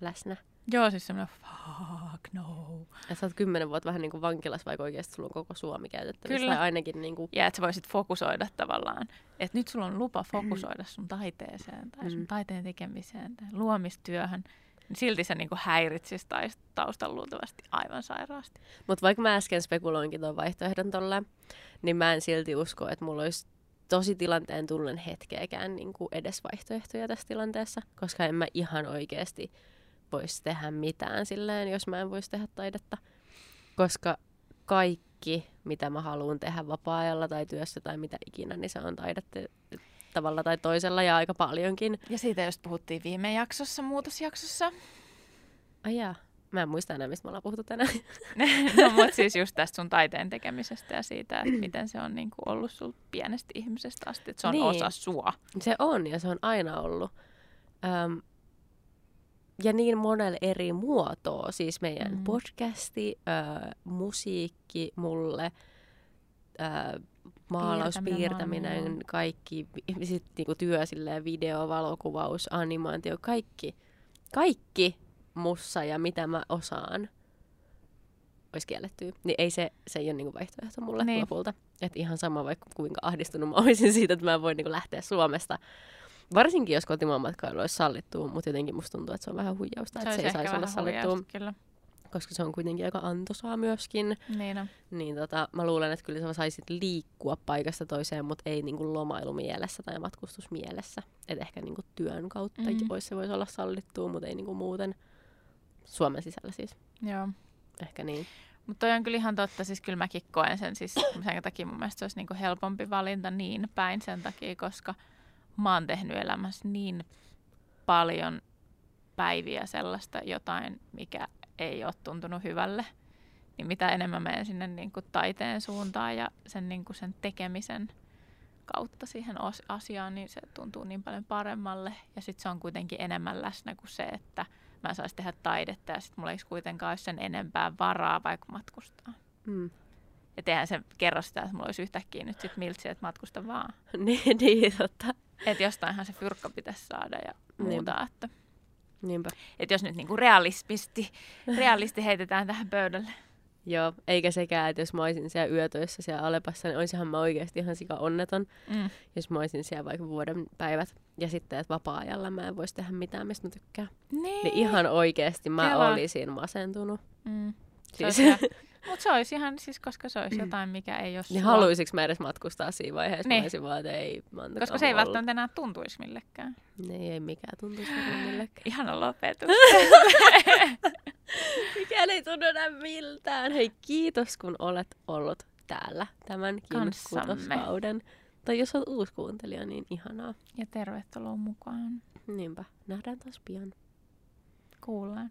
läsnä. Joo, siis semmoinen fuck no. Että sä oot kymmenen vuotta vähän niin kuin vankilassa, vaikka oikeasti sulla on koko Suomi käytettävissä. Kyllä. Tai ainakin niin kuin, Ja että sä voisit fokusoida tavallaan. Että nyt sulla on lupa fokusoida sun taiteeseen tai sun Mm. taiteen tekemiseen tai luomistyöhön. Niin silti se niinku häiritsisi tai taustalla luultavasti aivan sairaasti. Mutta vaikka mä äsken spekuloinkin tuon vaihtoehdon tolle, niin mä en silti usko, että mulla olisi tosi tilanteen tullen hetkeäkään niin kuin edes vaihtoehtoja tässä tilanteessa, koska en mä ihan oikeasti voisi tehdä mitään silleen, jos mä en voisi tehdä taidetta. Koska kaikki, mitä mä haluan tehdä vapaa-ajalla tai työssä tai mitä ikinä, niin se on taidetta tavalla tai toisella ja aika paljonkin. Ja siitä just puhuttiin viime jaksossa, muutosjaksossa. Ai jaa, mä en muista enää, mistä me ollaan puhuttu tänään. no mutta siis just tästä sun taiteen tekemisestä ja siitä, että miten se on niinku ollut sul pienestä ihmisestä asti. Että se on Niin. osa sua. Se on ja se on aina ollut. Öm, ja niin monella eri muotoa. Siis meidän Mm. podcasti, ö, musiikki mulle, ö, maalaus, Piirtäminen piirtäminen, kaikki, sit niinku työ, silleen, video, valokuvaus, animaatio, kaikki, kaikki mussa ja mitä mä osaan olisi kiellettyä. Niin ei se, se ei ole niinku vaihtoehto mulle Niin. lopulta. Että ihan sama vaikka kuinka ahdistunut mä olisin siitä, että mä en voi niinku lähteä Suomesta. Varsinkin jos kotimaan matkailu olisi sallittua, mutta jotenkin musta tuntuu, että se on vähän huijausta, että se ei saisi olla sallittua, Kyllä. koska se on kuitenkin aika antoisaa myöskin. Niin on. Niin tota, mä luulen, että kyllä sä saisit liikkua paikasta toiseen, mutta ei niinku lomailumielessä tai matkustusmielessä. Et ehkä niinku työn kautta Mhm. mm. voisi se voisi olla sallittua, mutta ei niinku muuten Suomen sisällä siis. Joo. Ehkä niin. Mutta toi on kyllä ihan totta, siis kyllä mäkin koen sen, siis sen takia mun mielestä se olisi niinku helpompi valinta niin päin sen takia, koska mä oon tehnyt elämässä niin paljon päiviä sellaista jotain, mikä ei ole tuntunut hyvälle. Niin mitä enemmän menen sinne niinku taiteen suuntaan ja sen, niinku sen tekemisen kautta siihen asiaan, niin se tuntuu niin paljon paremmalle. Ja sitten se on kuitenkin enemmän läsnä kuin se, että mä en saisi tehdä taidetta ja sitten mulla ei kuitenkaan olisi sen enempää varaa vaikka matkustaa. Mm. Ja eihän se kerro sitä, että mulla olisi yhtäkkiä nyt sit miltsi, että matkusta vaan. niin, niin, totta. Että jostainhan se fyrkka pitäisi saada ja muuta. Niinpä. Että, Niinpä. että jos nyt niinku realisti, realisti heitetään tähän pöydälle. Joo, eikä sekään, että jos mä olisin siellä yötöissä siellä Alepassa, niin olisinhan mä oikeasti ihan sika onneton, Mm. jos mä olisin siellä vaikka vuoden päivät. Ja sitten, että vapaa-ajalla mä en voisi tehdä mitään, mistä mä tykkään. Niin. Niin ihan oikeasti mä Kela. olisin masentunut. Mm. Se Siis, mutta se olisi ihan, siis koska se olisi jotain, mikä ei ole niin sua. haluaisinko mä edes matkustaa siinä vaiheessa? Niin. Mä olisin vaan, että ei, Koska se ei olla. välttämättä enää tuntuisi millekään. Niin, ei mikään tuntuisi millekään. Ihana lopetus. Mikään ei tunnu enää miltään. Hei, kiitos kun olet ollut täällä tämänkin Kanssamme. kutoskauden. Tai jos olet uusi kuuntelija, niin ihanaa. ja tervetuloa mukaan. Niinpä, nähdään taas pian. Kuullaan.